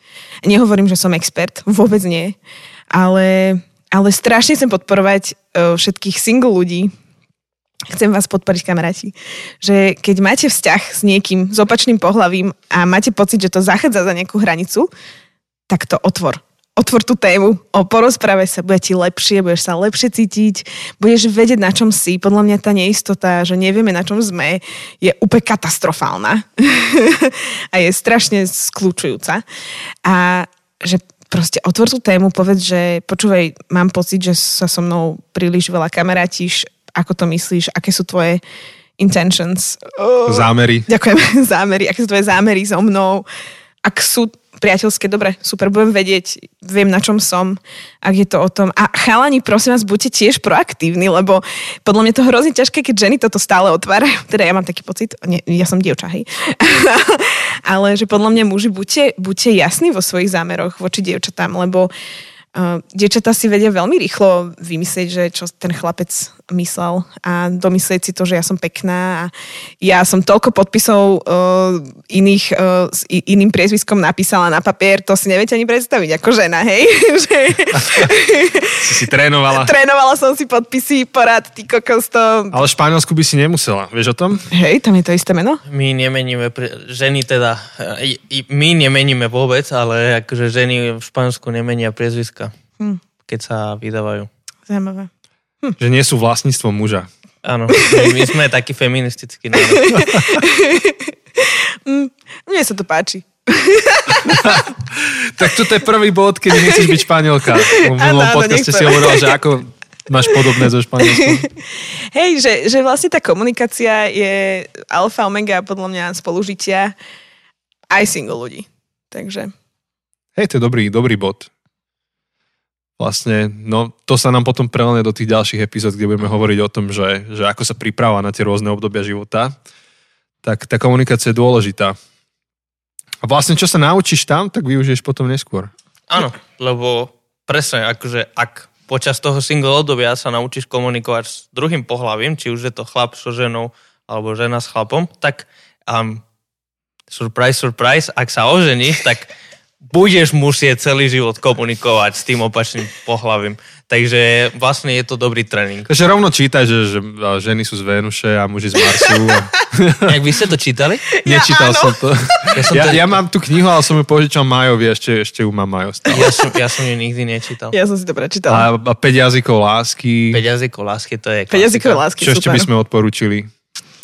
Nehovorím, že som expert, vôbec nie. Ale, ale strašne chcem podporovať uh, všetkých single ľudí, chcem vás podporiť, kamaráti, že keď máte vzťah s niekým, s opačným pohľavím a máte pocit, že to zachádza za nejakú hranicu, tak to otvor. Otvor tú tému, o porozprave sa, bude ti lepšie, budeš sa lepšie cítiť, budeš vedieť, na čom si. Podľa mňa tá neistota, že nevieme, na čom sme, je úplne katastrofálna a je strašne skľúčujúca. A že proste otvor tú tému, povedz, že počúvaj, mám pocit, že sa so mnou príliš veľa kamarátiš, ako to myslíš, aké sú tvoje intentions. Oh, zámery. Ďakujem, zámery, aké sú tvoje zámery so mnou. Ak sú priateľské, dobre, super, budem vedieť, viem na čom som, ak je to o tom. A chalani, prosím vás, buďte tiež proaktívni, lebo podľa mňa to hrozne ťažké, keď ženy toto stále otvárajú. Teda ja mám taký pocit, nie, ja som dievča, hej. Ale že podľa mňa muži, buďte, buďte jasní vo svojich zámeroch voči dievčatám, lebo uh, dievčatá si vedia veľmi rýchlo vymyslieť, že čo ten chlapec myslel a domyslieť si to, že ja som pekná a ja som toľko podpisov uh, iných uh, s iným priezviskom napísala na papier, to si neviete ani predstaviť ako žena, hej? si si trénovala. Trénovala som si podpisy, porad, ty kokos to... Ale v Španielsku by si nemusela, vieš o tom? Hej, tam je to isté meno? My nemeníme, pre... ženy teda, my nemeníme vôbec, ale akože ženy v Španielsku nemenia priezviska, hm. keď sa vydávajú. Zaujímavé. Hm. Že nie sú vlastníctvom muža. Áno, my, sme takí feministickí. mm, mne sa to páči. tak toto je prvý bod, keď nechceš byť španielka. V minulom podcaste si hovorila, že ako máš podobné so španielskom. Hej, že, že vlastne tá komunikácia je alfa omega podľa mňa spolužitia aj single ľudí. Takže... Hej, to je dobrý, dobrý bod. Vlastne, no to sa nám potom prelene do tých ďalších epizód, kde budeme hovoriť o tom, že, že ako sa priprava na tie rôzne obdobia života, tak tá komunikácia je dôležitá. A vlastne čo sa naučíš tam, tak využiješ potom neskôr. Áno, lebo presne, akože ak počas toho single obdobia sa naučíš komunikovať s druhým pohľavím, či už je to chlap so ženou alebo žena s chlapom, tak um, surprise, surprise, ak sa oženíš, tak budeš musieť celý život komunikovať s tým opačným pohľavím. Takže vlastne je to dobrý tréning. Takže rovno čítaj, že, že ženy sú z Venuše a muži z Marsu. A... Jak vy ste to čítali? Nečítal áno. som to. Ja, som Ja, to... ja mám tú knihu, ale som ju požičal Majovi, ešte, ešte ju mám Majo stále. ja, som, ja som ju nikdy nečítal. Ja som si to prečítala. A, a 5 jazykov lásky. 5 jazykov lásky, to je 5 jazykov klasika. lásky, Čo ešte super. by sme odporúčili?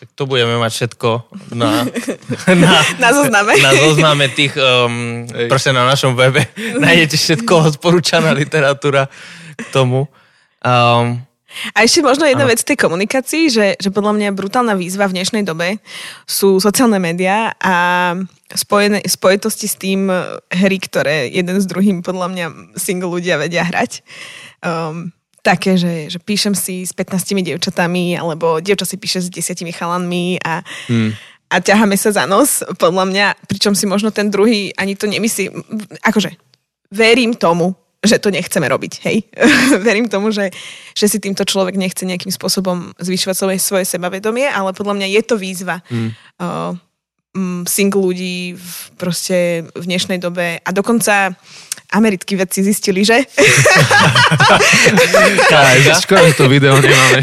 Tak to budeme mať všetko na, na, Na zozname. na zozname tých, um, proste na našom webe nájdete všetko odporúčaná literatúra k tomu. Um, A ešte možno jedna vec tej komunikácii, že, že podľa mňa brutálna výzva v dnešnej dobe sú sociálne médiá a spojené, spojitosti s tým eh, hry, ktoré jeden s druhým podľa mňa single ľudia vedia hrať. Um, také, že, že píšem si s 15 dievčatami, alebo dievča si píše s 10 chalanmi a, Hmm. a ťaháme sa za nos, podľa mňa, pričom si možno ten druhý ani to nemyslí. Akože, verím tomu, že to nechceme robiť, hej. verím tomu, že, že si týmto človek nechce nejakým spôsobom zvyšovať svoje, svoje sebavedomie, ale podľa mňa je to výzva. Hmm. Uh, mm, single ľudí v, proste v dnešnej dobe a dokonca americkí vedci zistili, že škoda, že to video nemáme.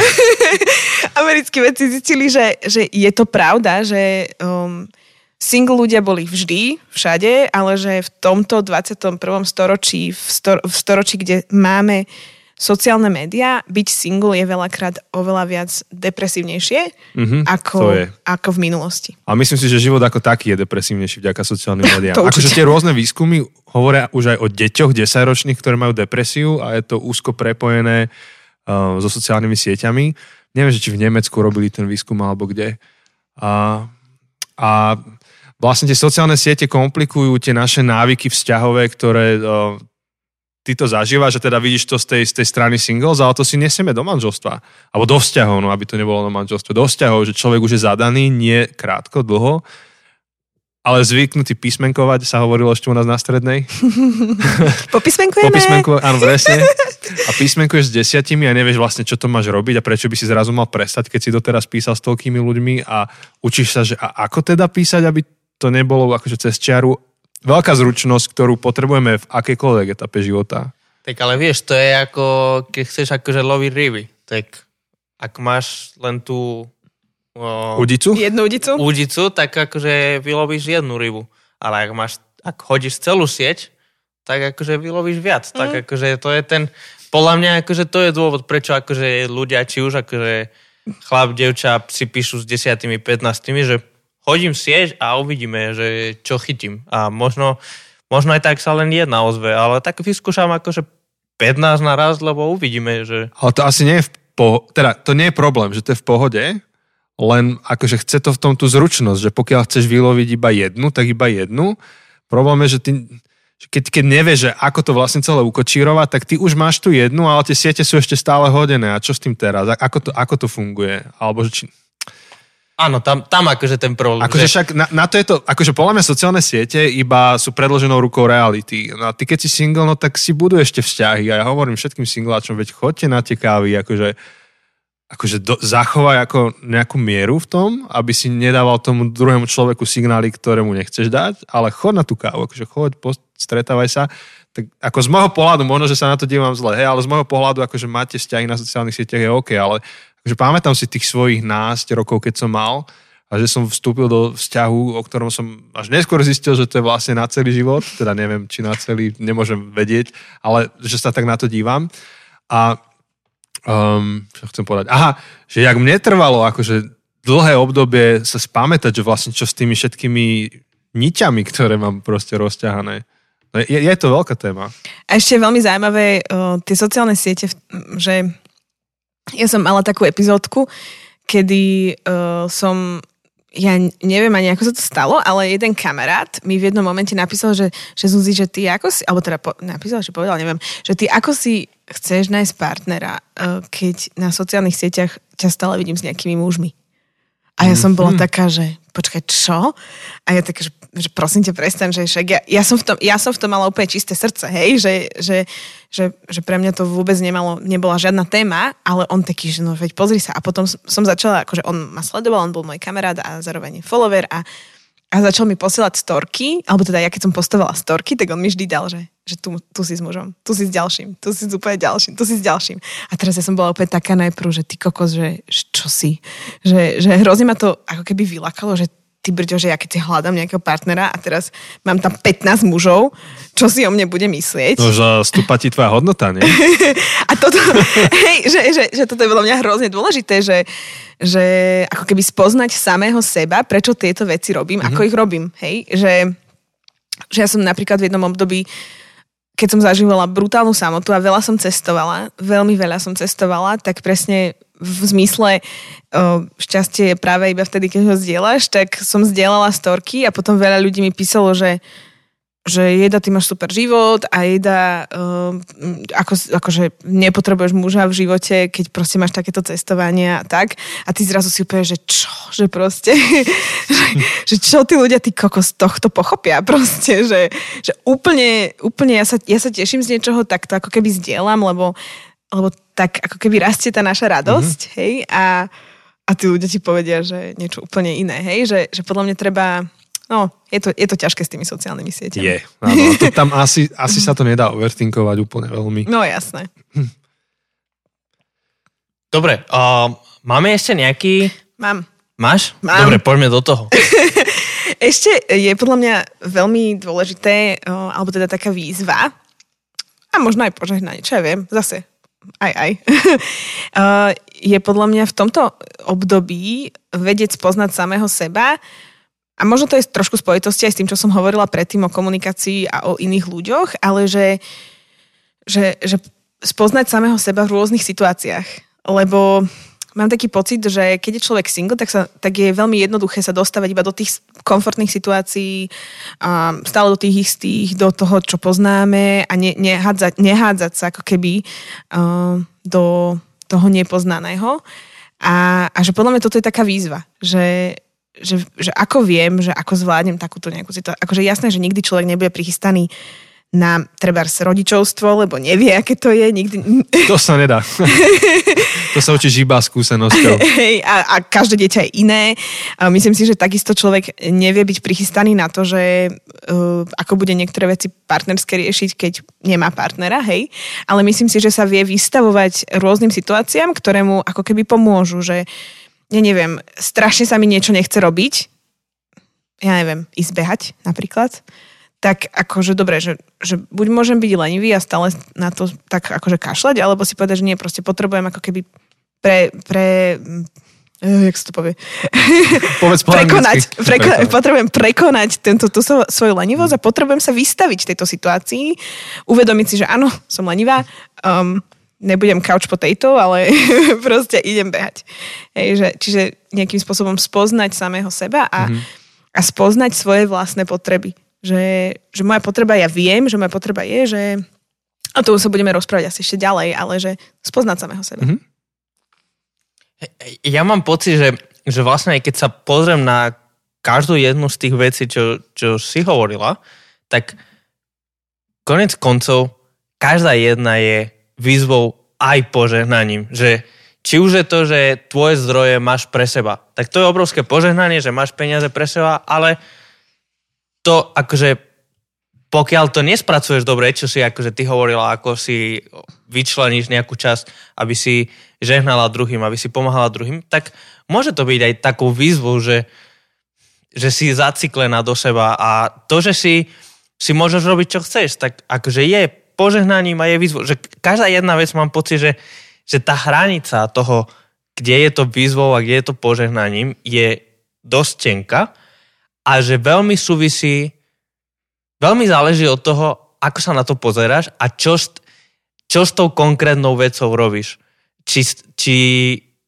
americkí vedci zistili, že, že je to pravda, že um, single ľudia boli vždy, všade, ale že v tomto 21. storočí, v, stor- v storočí, kde máme sociálne médiá, byť single je veľakrát oveľa viac depresívnejšie Mhm, to ako, ako v minulosti. A myslím si, že život ako taký je depresívnejší vďaka sociálnym médiám. Akože tie rôzne výskumy hovoria už aj o deťoch 10-ročných, ktoré majú depresiu a je to úzko prepojené uh, so sociálnymi sieťami. Neviem, že či v Nemecku robili ten výskum alebo kde. A, a vlastne tie sociálne siete komplikujú tie naše návyky vzťahové, ktoré uh, ty to zažívaš, že teda vidíš to z tej, z tej strany singles, ale to si nesieme do manželstva. Alebo do vzťahov, no aby to nebolo do manželstva. Do vzťahov, že človek už je zadaný, nie krátko, dlho, ale zvyknutý písmenkovať, sa hovorilo ešte u nás na strednej. Popismenkujeme? Popísmenko, áno, presne. A písmenkuješ s desiatimi a nevieš vlastne, čo to máš robiť a prečo by si zrazu mal prestať, keď si doteraz písal s toľkými ľuďmi a učíš sa, že a ako teda písať, aby to nebolo akože cez čiaru. Veľká zručnosť, ktorú potrebujeme v akejkoľvek etape života. tak ale vieš, to je ako, keď chceš akože loviť ryby. Tak ak máš len tú o, Udicu? Jednu udicu? údicu, tak akože vylovíš jednu rybu. Ale ak máš, ak hodíš celú sieť, tak akože vylovíš viac. Mm. Tak akože to je ten, podľa mňa akože to je dôvod, prečo akože ľudia, či už akože chlap, devča si píšu s desiatými, 15, že hodím sieť a uvidíme, že čo chytím. A možno, možno aj tak sa len jedna ozve, ale tak vyskúšam akože 15 na raz, lebo uvidíme, že Ale to asi nie je v poho- teda to nie je problém, že to je v pohode, len akože chce to v tom tú zručnosť, že pokiaľ chceš vyloviť iba jednu, tak iba jednu. Problém je, že ty, keď, keď nevieš, že ako to vlastne celé ukočírovať, tak ty už máš tu jednu, ale tie siete sú ešte stále hodené. A čo s tým teraz? Ako to, ako to funguje? Alebo že či, áno, tam, tam akože ten problém. Akože že- však na, na to je to, akože podľa mňa sociálne siete iba sú predloženou rukou reality. No a ty keď si single, no tak si budú ešte vzťahy. A ja hovorím všetkým singláčom, veď chodte na tie kávy, akože, akože do, zachovaj ako nejakú mieru v tom, aby si nedával tomu druhému človeku signály, ktoré mu nechceš dať, ale chod na tú kávu, akože choď, post, stretávaj sa. Tak ako z môjho pohľadu, možno, že sa na to dívam zle, hej, ale z môjho pohľadu, akože máte vzťahy na sociálnych sieťach je OK, ale akože pamätám si tých svojich násť rokov, keď som mal a že som vstúpil do vzťahu, o ktorom som až neskôr zistil, že to je vlastne na celý život, teda neviem, či na celý, nemôžem vedieť, ale že sa tak na to dívam. A um, čo chcem povedať? Aha, že jak mne trvalo akože dlhé obdobie sa spamätať, že vlastne čo s tými všetkými niťami, ktoré mám proste rozťahané. No je, je to veľká téma. A ešte veľmi zaujímavé uh, tie sociálne siete, že ja som mala takú epizódku, kedy uh, som ja neviem ani, ako sa to stalo, ale jeden kamarát mi v jednom momente napísal, že, že Zuzi, že ty ako si, alebo teda po, napísal, že povedal, neviem, že ty ako si chceš nájsť partnera, uh, keď na sociálnych sieťach ťa stále vidím s nejakými mužmi. A ja som bola mm-hmm. taká, že počkaj, čo? A ja taká, že, že prosím ťa, prestaň, že však ja, ja, som v tom, ja som v tom mala úplne čisté srdce, hej, že, že, že, že pre mňa to vôbec nemalo, nebola žiadna téma, ale on taký, že no veď pozri sa. A potom som začala, akože on ma sledoval, on bol môj kamarát a zároveň follower a a začal mi posielať storky, alebo teda ja keď som postovala storky, tak on mi vždy dal, že, že tu, tu si s mužom, tu si s ďalším, tu si s úplne ďalším, tu si s ďalším. A teraz ja som bola úplne taká najprv, že ty kokos, že čo si? Že, že hrozne ma to ako keby vylakalo, že ty brďo, že ja keď si hľadám nejakého partnera a teraz mám tam 15 mužov, čo si o mne bude myslieť. No, že stúpa ti tvoja hodnota, nie? a toto, hej, že, že, že toto je veľa mňa hrozne dôležité, že, že ako keby spoznať samého seba, prečo tieto veci robím, mm-hmm. ako ich robím, hej, že, že ja som napríklad v jednom období keď som zažívala brutálnu samotu a veľa som cestovala, veľmi veľa som cestovala, tak presne v zmysle o, šťastie je práve iba vtedy, keď ho zdieľaš, tak som zdieľala storky a potom veľa ľudí mi písalo, že že jeda, ty máš super život a jeda, uh, ako, akože nepotrebuješ muža v živote, keď proste máš takéto cestovania a tak. A ty zrazu si úplne, že čo, že proste, že, že čo tí ľudia, ty kokos tohto pochopia proste, že, že úplne, úplne ja sa, ja sa teším z niečoho, tak to ako keby zdieľam, lebo lebo tak ako keby rastie tá naša radosť, mm-hmm. hej, a, a tí ľudia ti povedia, že niečo úplne iné, hej, že, že podľa mňa treba, no, je to, je to ťažké s tými sociálnymi sieťami. Je, áno, to tam asi, asi sa to nedá overtinkovať úplne veľmi. No jasné. Dobre, uh, máme ešte nejaký... Mám. Máš? Mám. Dobre, poďme do toho. ešte je podľa mňa veľmi dôležité, uh, alebo teda taká výzva, a možno aj požehnanie, čo ja viem, zase aj, aj, uh, je podľa mňa v tomto období vedieť spoznať samého seba a možno to je trošku spojitosti aj s tým, čo som hovorila predtým o komunikácii a o iných ľuďoch, ale že, že, že spoznať samého seba v rôznych situáciách. Lebo mám taký pocit, že keď je človek single, tak, sa, tak je veľmi jednoduché sa dostávať iba do tých komfortných situácií, a stále do tých istých, do toho, čo poznáme a ne, nehádzať, nehádzať sa ako keby uh, do toho nepoznaného. A, a že podľa mňa toto je taká výzva, že, že, že ako viem, že ako zvládnem takúto nejakú situáciu. Akože jasné, že nikdy človek nebude prichystaný na trebárs rodičovstvo, lebo nevie, aké to je. Nikdy... To sa nedá. to sa učíš iba skúsenosťou. A, a každé dieťa je iné. A myslím si, že takisto človek nevie byť prichystaný na to, že uh, ako bude niektoré veci partnerské riešiť, keď nemá partnera, hej. Ale myslím si, že sa vie vystavovať rôznym situáciám, ktoré mu ako keby pomôžu, že ja neviem, strašne sa mi niečo nechce robiť, ja neviem, ísť behať napríklad. Tak akože dobre, že, že buď môžem byť lenivý a stále na to tak akože kašľať, alebo si povedať, že nie, proste potrebujem ako keby pre, pre uh, jak sa to povie? Povedz prekonať, preko, potrebujem prekonať tento, tú svoju lenivosť a potrebujem sa vystaviť tejto situácii, uvedomiť si, že áno, som lenivá, um, nebudem couch potato, ale proste idem behať. Hej, že, čiže nejakým spôsobom spoznať samého seba a, mm-hmm. a spoznať svoje vlastné potreby že, že moja potreba, ja viem, že moja potreba je, že a to sa budeme rozprávať asi ešte ďalej, ale že spoznať samého seba. Mm-hmm. Ja mám pocit, že, že vlastne aj keď sa pozriem na každú jednu z tých vecí, čo, čo si hovorila, tak konec koncov každá jedna je výzvou aj požehnaním. Že či už je to, že tvoje zdroje máš pre seba, tak to je obrovské požehnanie, že máš peniaze pre seba, ale to akože pokiaľ to nespracuješ dobre, čo si akože ty hovorila, ako si vyčleníš nejakú časť, aby si žehnala druhým, aby si pomáhala druhým, tak môže to byť aj takou výzvou, že, že si zaciklená do seba a to, že si, si môžeš robiť, čo chceš, tak akože je požehnaním a je výzvou. Že každá jedna vec mám pocit, že, že tá hranica toho, kde je to výzvou a kde je to požehnaním, je dosť tenká a že veľmi súvisí, veľmi záleží od toho, ako sa na to pozeráš a čo, čo s tou konkrétnou vecou robíš. Či, či,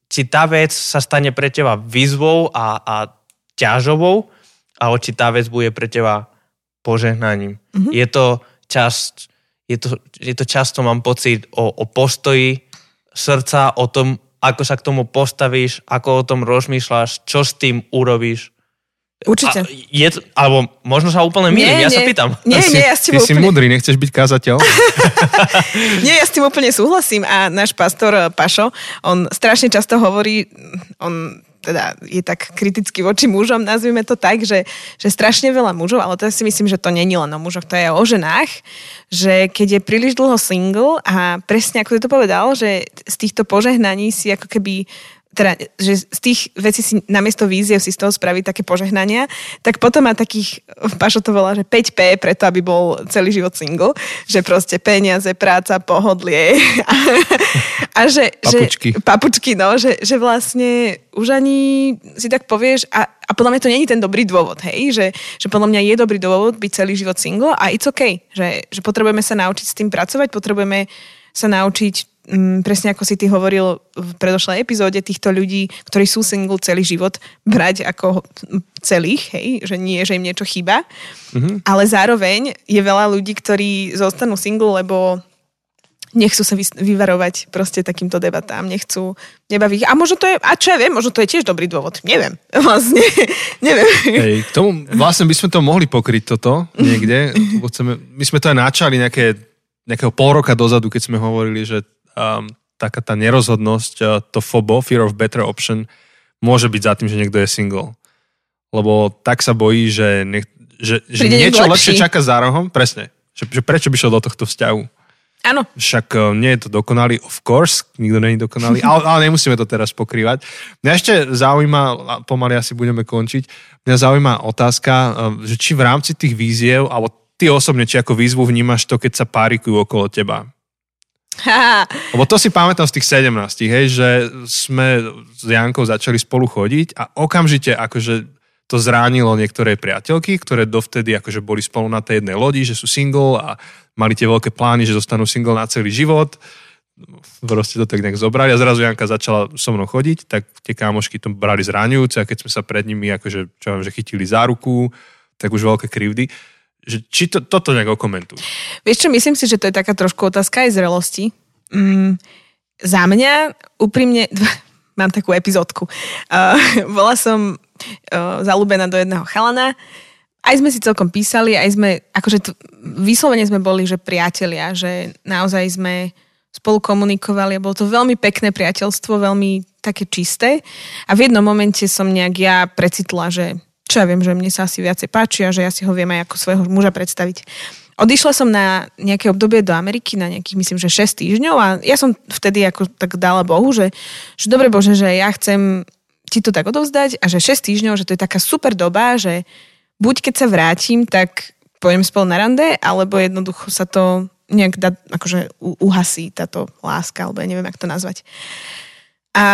či tá vec sa stane pre teba výzvou a, a ťažobou, alebo či tá vec bude pre teba požehnaním. Mm-hmm. Je to časť, je to, je to často mám pocit o, o postoji srdca, o tom, ako sa k tomu postavíš, ako o tom rozmýšľaš, čo s tým urobíš. Určite. A je to, alebo možno sa úplne mýlim, ja nie. sa pýtam. Nie, nie, ja s tým Ty úplne... si múdry, nechceš byť kázateľ? nie, ja s tým úplne súhlasím a náš pastor Pašo, on strašne často hovorí, on teda je tak kriticky voči mužom, nazvime to tak, že, že strašne veľa mužov, ale to si myslím, že to není len o mužoch, to je o ženách, že keď je príliš dlho single a presne ako to povedal, že z týchto požehnaní si ako keby teda, že z tých vecí si namiesto víziev si z toho spraví také požehnania, tak potom má takých, Pašo to volá, že 5P, preto aby bol celý život single, že proste peniaze, práca, pohodlie a, a že, papučky. že papučky, no, že, že vlastne už ani si tak povieš a, a podľa mňa to není ten dobrý dôvod, hej, že, že podľa mňa je dobrý dôvod byť celý život single a it's okay, že, že potrebujeme sa naučiť s tým pracovať, potrebujeme sa naučiť mm, presne ako si ty hovoril v predošlej epizóde, týchto ľudí, ktorí sú single celý život, brať ako celých, hej, že nie, že im niečo chýba. Mm-hmm. Ale zároveň je veľa ľudí, ktorí zostanú single, lebo nechcú sa vyvarovať proste takýmto debatám, nechcú, nebaví A možno to je, a čo ja viem, možno to je tiež dobrý dôvod. Neviem, vlastne, neviem. Hej, k tomu, vlastne by sme to mohli pokryť toto niekde, my sme to aj načali nejaké, nejakého pol roka dozadu, keď sme hovorili, že um, taká tá nerozhodnosť, uh, to FOBO, Fear of Better Option, môže byť za tým, že niekto je single. Lebo tak sa bojí, že, nech, že, že niečo lepšie čaká za rohom. Presne. Že, že prečo by šiel do tohto vzťahu? Áno. Však uh, nie je to dokonalý, of course, nikto není dokonalý, ale, ale nemusíme to teraz pokrývať. Mňa ešte zaujíma, pomaly asi budeme končiť, mňa zaujíma otázka, uh, že či v rámci tých víziev, alebo ty osobne, či ako výzvu vnímaš to, keď sa párikujú okolo teba. Lebo to si pamätám z tých 17, hej, že sme s Jankou začali spolu chodiť a okamžite akože to zránilo niektoré priateľky, ktoré dovtedy akože boli spolu na tej jednej lodi, že sú single a mali tie veľké plány, že zostanú single na celý život. Proste to tak nejak zobrali a zrazu Janka začala so mnou chodiť, tak tie kámošky to brali zraňujúce a keď sme sa pred nimi akože, čo viem, že chytili za ruku, tak už veľké krivdy že či to, toto nejak okomentujú. Vieš čo, myslím si, že to je taká trošku otázka aj zrelosti. Mm, za mňa úprimne, mám takú epizódku. Uh, bola som uh, zalúbená do jedného chalana, aj sme si celkom písali, aj sme, akože t- vyslovene sme boli, že priatelia, že naozaj sme spolu komunikovali a bolo to veľmi pekné priateľstvo, veľmi také čisté. A v jednom momente som nejak ja precitla, že čo ja viem, že mne sa asi viacej páči a že ja si ho viem aj ako svojho muža predstaviť. Odišla som na nejaké obdobie do Ameriky, na nejakých, myslím, že 6 týždňov a ja som vtedy ako tak dala Bohu, že, že dobre Bože, že ja chcem ti to tak odovzdať a že 6 týždňov, že to je taká super doba, že buď keď sa vrátim, tak pôjdem spolu na rande, alebo jednoducho sa to nejak dá, akože uhasí táto láska, alebo ja neviem, jak to nazvať. A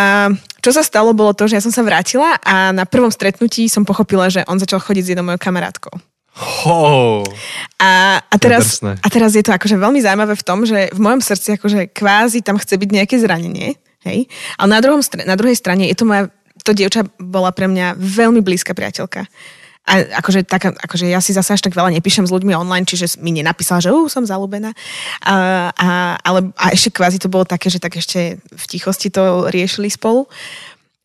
čo sa stalo, bolo to, že ja som sa vrátila a na prvom stretnutí som pochopila, že on začal chodiť s jednou mojou kamarátkou. Oh, a, a, teraz, a teraz je to akože veľmi zaujímavé v tom, že v mojom srdci akože kvázi tam chce byť nejaké zranenie, hej? Ale na, druhom, na druhej strane je to moja, to dievča bola pre mňa veľmi blízka priateľka. A akože, tak, akože ja si zase až tak veľa nepíšem s ľuďmi online, čiže mi nenapísala, že uh, som zalúbená. A, a, ale, a ešte kvázi to bolo také, že tak ešte v tichosti to riešili spolu.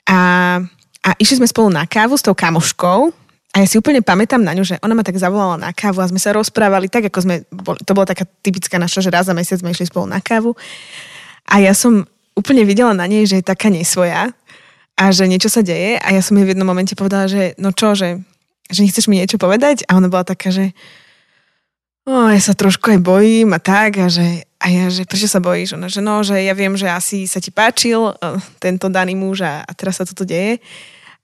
A, a išli sme spolu na kávu s tou kamoškou a ja si úplne pamätám na ňu, že ona ma tak zavolala na kávu a sme sa rozprávali tak, ako sme, to bola taká typická naša, že raz za mesiac sme išli spolu na kávu. A ja som úplne videla na nej, že je taká nesvoja a že niečo sa deje a ja som jej v jednom momente povedala, že no čo, že že nechceš mi niečo povedať? A ona bola taká, že o, ja sa trošku aj bojím a tak a že a ja, že prečo sa bojíš? Ona, že no, že ja viem, že asi sa ti páčil uh, tento daný muž a, a teraz sa toto deje.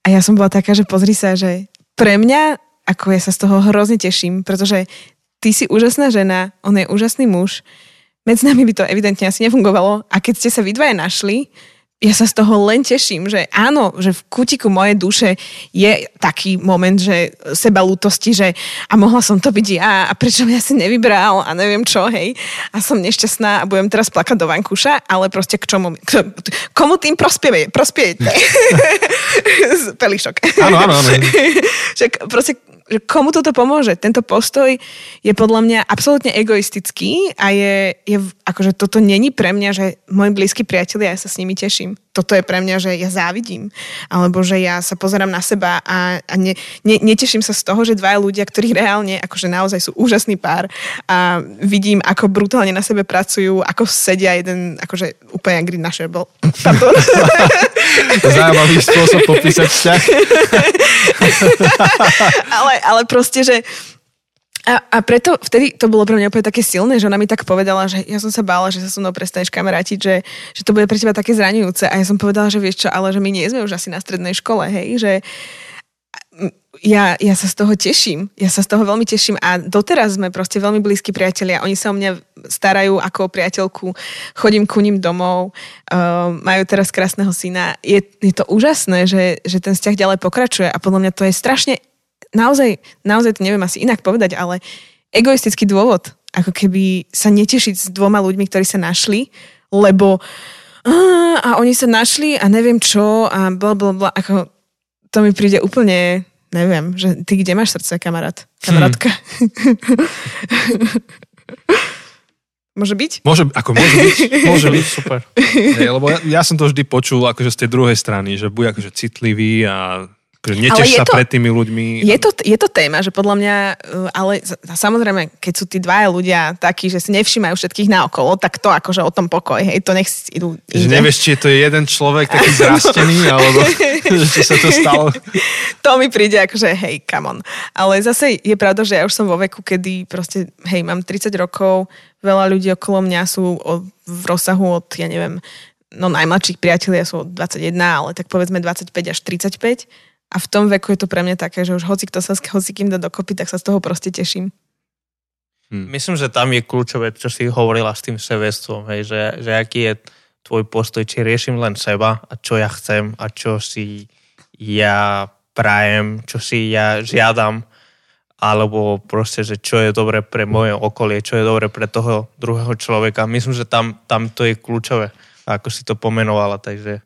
A ja som bola taká, že pozri sa, že pre mňa, ako ja sa z toho hrozne teším, pretože ty si úžasná žena, on je úžasný muž, medzi nami by to evidentne asi nefungovalo a keď ste sa vy dvaja našli, ja sa z toho len teším, že áno, že v kutiku mojej duše je taký moment, že seba lútosti, že a mohla som to byť ja a prečo ja si nevybral a neviem čo, hej. A som nešťastná a budem teraz plakať do vankúša, ale proste k čomu, k, komu tým prospieve, prospiejete? Pelišok. Áno, áno, áno. proste že komu toto pomôže. Tento postoj je podľa mňa absolútne egoistický a je, je akože toto není pre mňa, že moji blízki priatelia, ja sa s nimi teším. Toto je pre mňa, že ja závidím. Alebo že ja sa pozerám na seba a, a ne, ne, neteším sa z toho, že dvaja ľudia, ktorí reálne akože naozaj sú úžasný pár a vidím, ako brutálne na sebe pracujú, ako sedia jeden, akože úplne agri naše bol. Zaujímavý spôsob popísať vzťah. ale, ale proste, že a, a preto vtedy to bolo pre mňa úplne také silné, že ona mi tak povedala, že ja som sa bála, že sa so mnou prestaneš kamarátiť, že, že to bude pre teba také zraňujúce. A ja som povedala, že vieš čo, ale že my nie sme už asi na strednej škole, hej, že ja, ja sa z toho teším. Ja sa z toho veľmi teším a doteraz sme proste veľmi blízki priatelia. Oni sa o mňa starajú ako o priateľku. Chodím ku ním domov, uh, majú teraz krásneho syna. Je, je to úžasné, že, že ten vzťah ďalej pokračuje a podľa mňa to je strašne, naozaj, naozaj to neviem asi inak povedať, ale egoistický dôvod, ako keby sa netešiť s dvoma ľuďmi, ktorí sa našli, lebo a oni sa našli a neviem čo a bla bla bla, ako to mi príde úplne neviem, že ty kde máš srdce, kamarát? Kamarátka? Hmm. Môže byť? Môže, ako môže byť, môže byť, super. Hej, lebo ja, ja som to vždy počul akože z tej druhej strany, že buď akože citlivý a akože neteš sa to, pred tými ľuďmi. Je to, je to téma, že podľa mňa, uh, ale samozrejme, keď sú tí dvaja ľudia takí, že si nevšimajú všetkých naokolo, tak to akože o tom pokoj, hej, to nech idú Že nevieš, či je to jeden človek taký zrastený, alebo či sa to stalo. to mi príde akože, hej, come on. Ale zase je pravda, že ja už som vo veku, kedy proste, hej, mám 30 rokov, veľa ľudí okolo mňa sú o, v rozsahu od, ja neviem, no najmladších priatelia sú od 21, ale tak povedzme 25 až 35. A v tom veku je to pre mňa také, že už hoci kto sa s hoci kým dá dokopy, tak sa z toho proste teším. Hmm. Myslím, že tam je kľúčové, čo si hovorila s tým sebestvom, hej, že, že aký je tvoj postoj, či riešim len seba a čo ja chcem a čo si ja prajem, čo si ja žiadam alebo proste, že čo je dobre pre moje okolie, čo je dobre pre toho druhého človeka. Myslím, že tam, tam to je kľúčové, ako si to pomenovala, takže...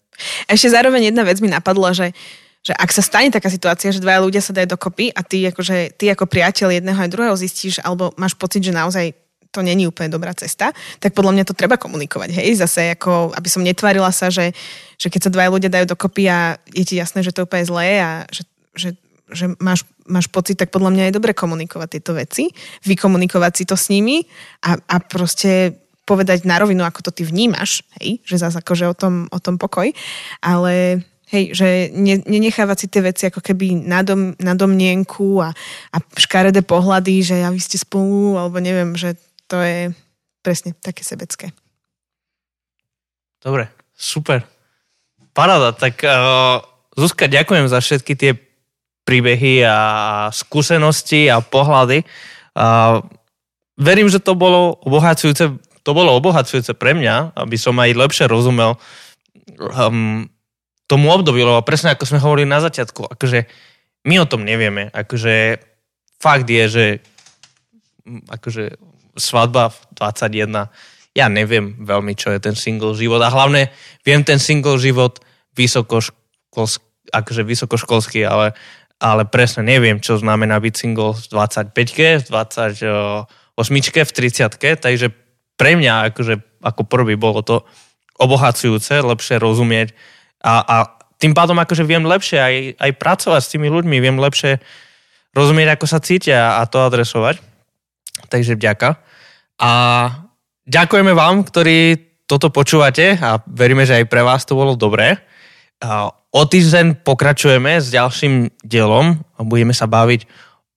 Ešte zároveň jedna vec mi napadla, že, že ak sa stane taká situácia, že dvaja ľudia sa dajú dokopy a ty, akože, ty ako priateľ jedného aj druhého zistíš, alebo máš pocit, že naozaj to není úplne dobrá cesta, tak podľa mňa to treba komunikovať. Hej, zase ako, aby som netvarila sa, že, že keď sa dvaja ľudia dajú dokopy a je ti jasné, že to je úplne zlé a že, že že máš, máš pocit, tak podľa mňa je dobre komunikovať tieto veci, vykomunikovať si to s nimi a, a proste povedať na rovinu, ako to ty vnímaš, hej, že zase akože o tom, o tom pokoj, ale hej, že ne, nenechávať si tie veci ako keby na, dom, na domnienku a, a škaredé pohľady, že ja vy ste spolu, alebo neviem, že to je presne také sebecké. Dobre, super. Paráda, tak uh, Zuzka, ďakujem za všetky tie príbehy a skúsenosti a pohľady. A verím, že to bolo obohacujúce, to bolo obohacujúce pre mňa, aby som aj lepšie rozumel um, tomu obdobiu, lebo presne ako sme hovorili na začiatku, akože my o tom nevieme, akože fakt je, že akože svadba v 21, ja neviem veľmi, čo je ten single život. A hlavne viem ten single život vysokoškolský, akože vysokoškolský, ale ale presne neviem, čo znamená byť single v 25 v 28 v 30 takže pre mňa akože, ako prvý bolo to obohacujúce, lepšie rozumieť a, a tým pádom akože viem lepšie aj, aj pracovať s tými ľuďmi, viem lepšie rozumieť, ako sa cítia a to adresovať. Takže vďaka. A ďakujeme vám, ktorí toto počúvate a veríme, že aj pre vás to bolo dobré. O týždeň pokračujeme s ďalším dielom a budeme sa baviť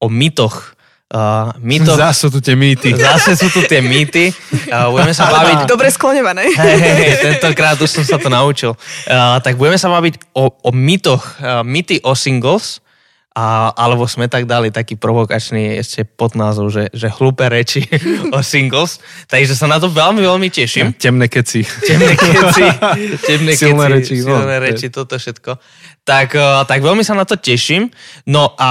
o mýtoch. Uh, mýtoch. Zase sú tu tie mýty. Zase sú tu tie mýty. Uh, budeme sa baviť... Dobre skloňované. Hej, hej, hej, tentokrát už som sa to naučil. Uh, tak budeme sa baviť o, o mýtoch, uh, mýty o singles A, alebo sme tak dali taký provokačný ešte podnázov, že, že hlúpe reči o singles. Takže sa na to veľmi, veľmi teším. Temné keci. Temné keci, temné Silné keci, reči, no. silné reči, toto všetko. Tak, eh, tak veľmi sa na to teším. No a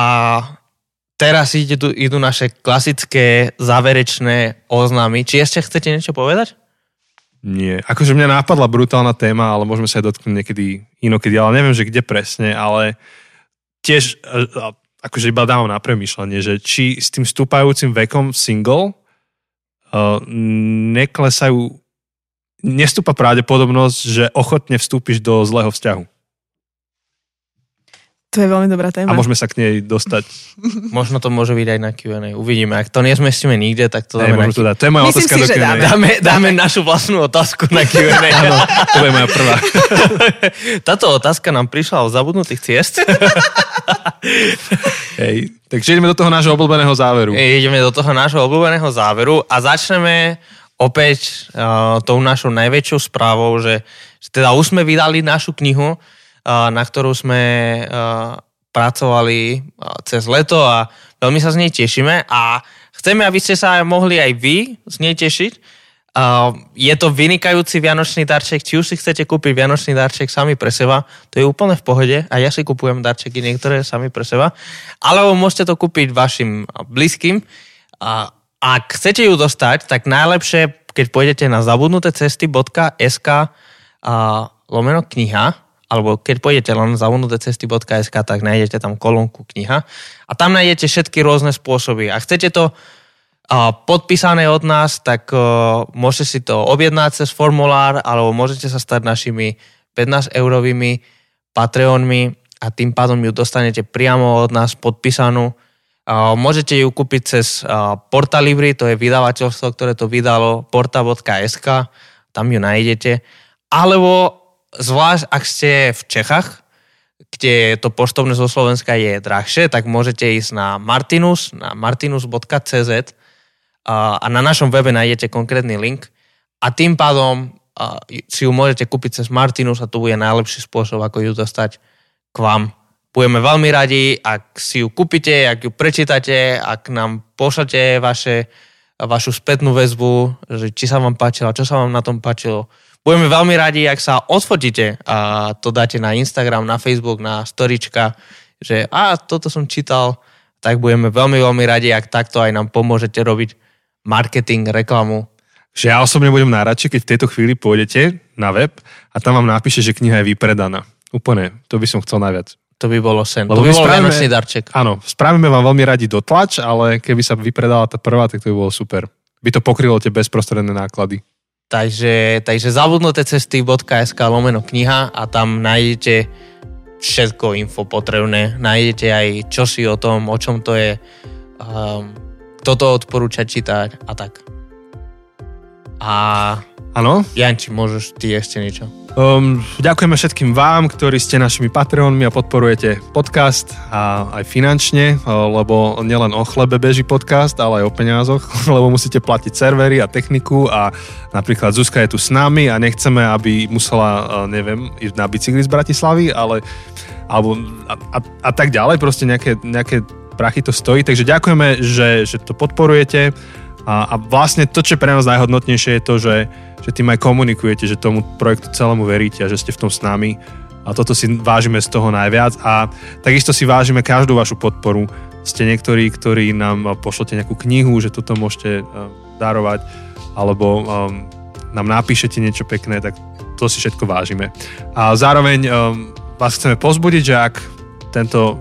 teraz idú, idú naše klasické záverečné oznámy. Či ešte chcete niečo povedať? Nie. Akože mňa nápadla brutálna téma, ale môžeme sa aj dotknúť niekedy inokedy, ale neviem, že kde presne, ale tiež e, akože iba dávam na premýšľanie, že či s tým stúpajúcim vekom single uh, neklesajú nestúpa pravdepodobnosť, že ochotne vstúpiš do zlého vzťahu. To je veľmi dobrá téma. A môžeme sa k nej dostať. Možno to môže byť aj na Q&A. Uvidíme. Ak to nezmestíme nikde, tak to dáme na môžeme to dať. To je moja Myslím otázka si, do Q&A. dáme. Dáme, dáme našu vlastnú otázku na Q&A. Áno, to je moja prvá. Táto otázka nám prišla od zabudnutých ciest. Hej. Takže ideme do toho nášho obľúbeného záveru. Ideme do toho nášho obľúbeného záveru a začneme opäť uh, tou našou najväčšou správou, že, že teda už sme vydali našu knihu, na ktorú sme pracovali cez leto a veľmi sa z nej tešíme. A chceme, aby ste sa mohli aj vy z nej tešiť. Je to vynikajúci vianočný darček, či už si chcete kúpiť vianočný darček sami pre seba, to je úplne v pohode. A ja si kupujem darčeky niektoré sami pre seba, alebo môžete to kúpiť vašim blízkym. A ak chcete ju dostať, tak najlepšie, keď pôjdete na zabudnutecesty.sk lomeno kniha, alebo keď pôjdete len na zabudnutecesty.sk, tak nájdete tam kolónku kniha a tam nájdete všetky rôzne spôsoby. A chcete to podpísané od nás, tak uh, môžete si to objednať cez formulár, alebo môžete sa stať našimi 15-eurovými Patreonmi a tým pádom ju dostanete priamo od nás podpísanú. Môžete ju kúpiť cez uh, Portalibri, to je vydavateľstvo, ktoré to vydalo, porta.sk, tam ju nájdete. Alebo zvlášť, ak ste v Čechach, kde to poštovné zo Slovenska je drahšie, tak môžete ísť na Martinus, na martinus.cz a, na našom webe nájdete konkrétny link a tým pádom si ju môžete kúpiť cez Martinus a to bude najlepší spôsob, ako ju dostať k vám. Budeme veľmi radi, ak si ju kúpite, ak ju prečítate, ak nám pošlete vaše, vašu spätnú väzbu, že či sa vám páčilo, čo sa vám na tom páčilo. Budeme veľmi radi, ak sa odfotíte a to dáte na Instagram, na Facebook, na storička, že a toto som čítal, tak budeme veľmi, veľmi radi, ak takto aj nám pomôžete robiť marketing, reklamu. Že ja osobne budem najradšej, keď v tejto chvíli pôjdete na web a tam vám napíše, že kniha je vypredaná. Úplne, to by som chcel najviac. To by bolo sen. Lebo to by bol vianočný darček. Áno, spravíme vám veľmi radi dotlač, ale keby sa vypredala tá prvá, tak to by bolo super. By to pokrylo tie bezprostredné náklady. Takže, takže zabudnuté cesty.sk lomeno kniha a tam nájdete všetko info potrebné. Nájdete aj čosi o tom, o čom to je, um, kto to čítať a tak. A Áno, Janči, môžeš ty ešte niečo? Um, ďakujeme všetkým vám, ktorí ste našimi Patreonmi a podporujete podcast a aj finančne, uh, lebo nielen o chlebe beží podcast, ale aj o peniazoch, lebo musíte platiť servery a techniku a napríklad Zuzka je tu s nami a nechceme, aby musela, uh, neviem, ísť na bicykli z Bratislavy, ale alebo a, a, a tak ďalej, proste nejaké, nejaké prachy to stojí, takže ďakujeme, že, že to podporujete. A, a vlastne to, čo je pre nás najhodnotnejšie je to, že, že tým aj komunikujete, že tomu projektu celému veríte a že ste v tom s nami a toto si vážime z toho najviac a takisto si vážime každú vašu podporu. Ste niektorí, ktorí nám pošlete nejakú knihu, že toto môžete uh, darovať alebo um, nám napíšete niečo pekné, tak to si všetko vážime. A zároveň um, vás chceme pozbudiť, že ak tento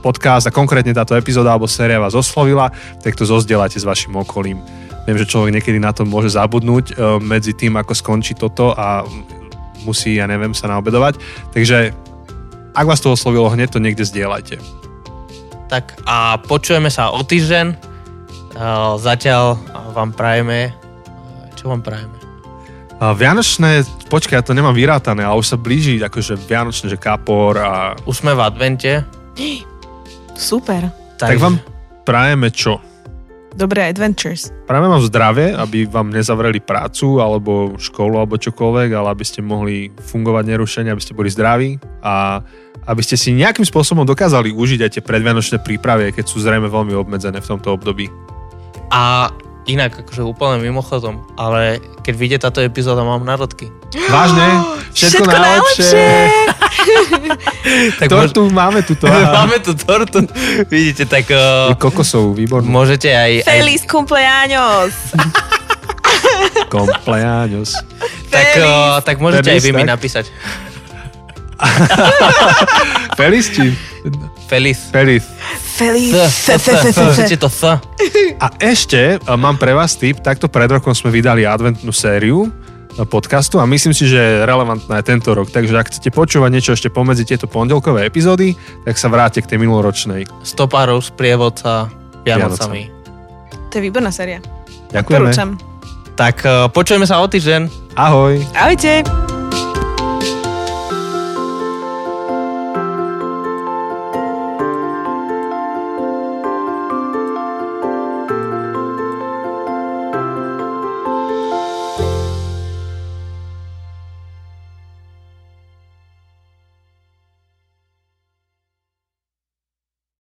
podcast a konkrétne táto epizóda alebo séria vás oslovila, tak to zozdielate s vašim okolím. Viem, že človek niekedy na to môže zabudnúť e, medzi tým, ako skončí toto a musí, ja neviem, sa naobedovať. Takže ak vás to oslovilo, hneď to niekde zdieľajte. Tak a počujeme sa o týždeň. Uh, Zatiaľ vám prajeme... Čo vám prajeme? Vianočné, počkaj, ja to nemám vyrátané, ale už sa blíži akože Vianočné, že kapor a... Už sme v advente. Super. Tak vám prajeme čo? Dobré adventures. Práve vám zdravie, aby vám nezavreli prácu alebo školu alebo čokoľvek, ale aby ste mohli fungovať nerušene, aby ste boli zdraví a aby ste si nejakým spôsobom dokázali užiť aj tie predvianočné prípravy, keď sú zrejme veľmi obmedzené v tomto období. A inak, akože úplne mimochodom, ale keď vyjde táto epizóda, mám narodky. Vážne? Všetko, Všetko najlepšie. Tak Tortu máme tuto. Môž... aha. Máme tu tortu. Vidíte, tak uh, Kokosovú, výbornú. môžete aj... aj Feliz cumpleaños. Compleaños. tak, uh, tak môžete aj Feliz, vy mi tak? napísať. Feliz či? Feliz. Feliz. Feliz. Môžete to th. A ešte e, mám pre vás tip, takto pred rokom sme vydali adventnú sériu e, podcastu a myslím si, že je relevantná aj tento rok. Takže ak chcete počúvať niečo ešte pomedzi tieto pondelkové epizódy, tak sa vráte k tej minuloročnej. Stopárov z prievodca Vianocami. To je výborná séria. Ďakujeme. Tak uh, počujeme sa o týždeň. Ahoj. Ahojte.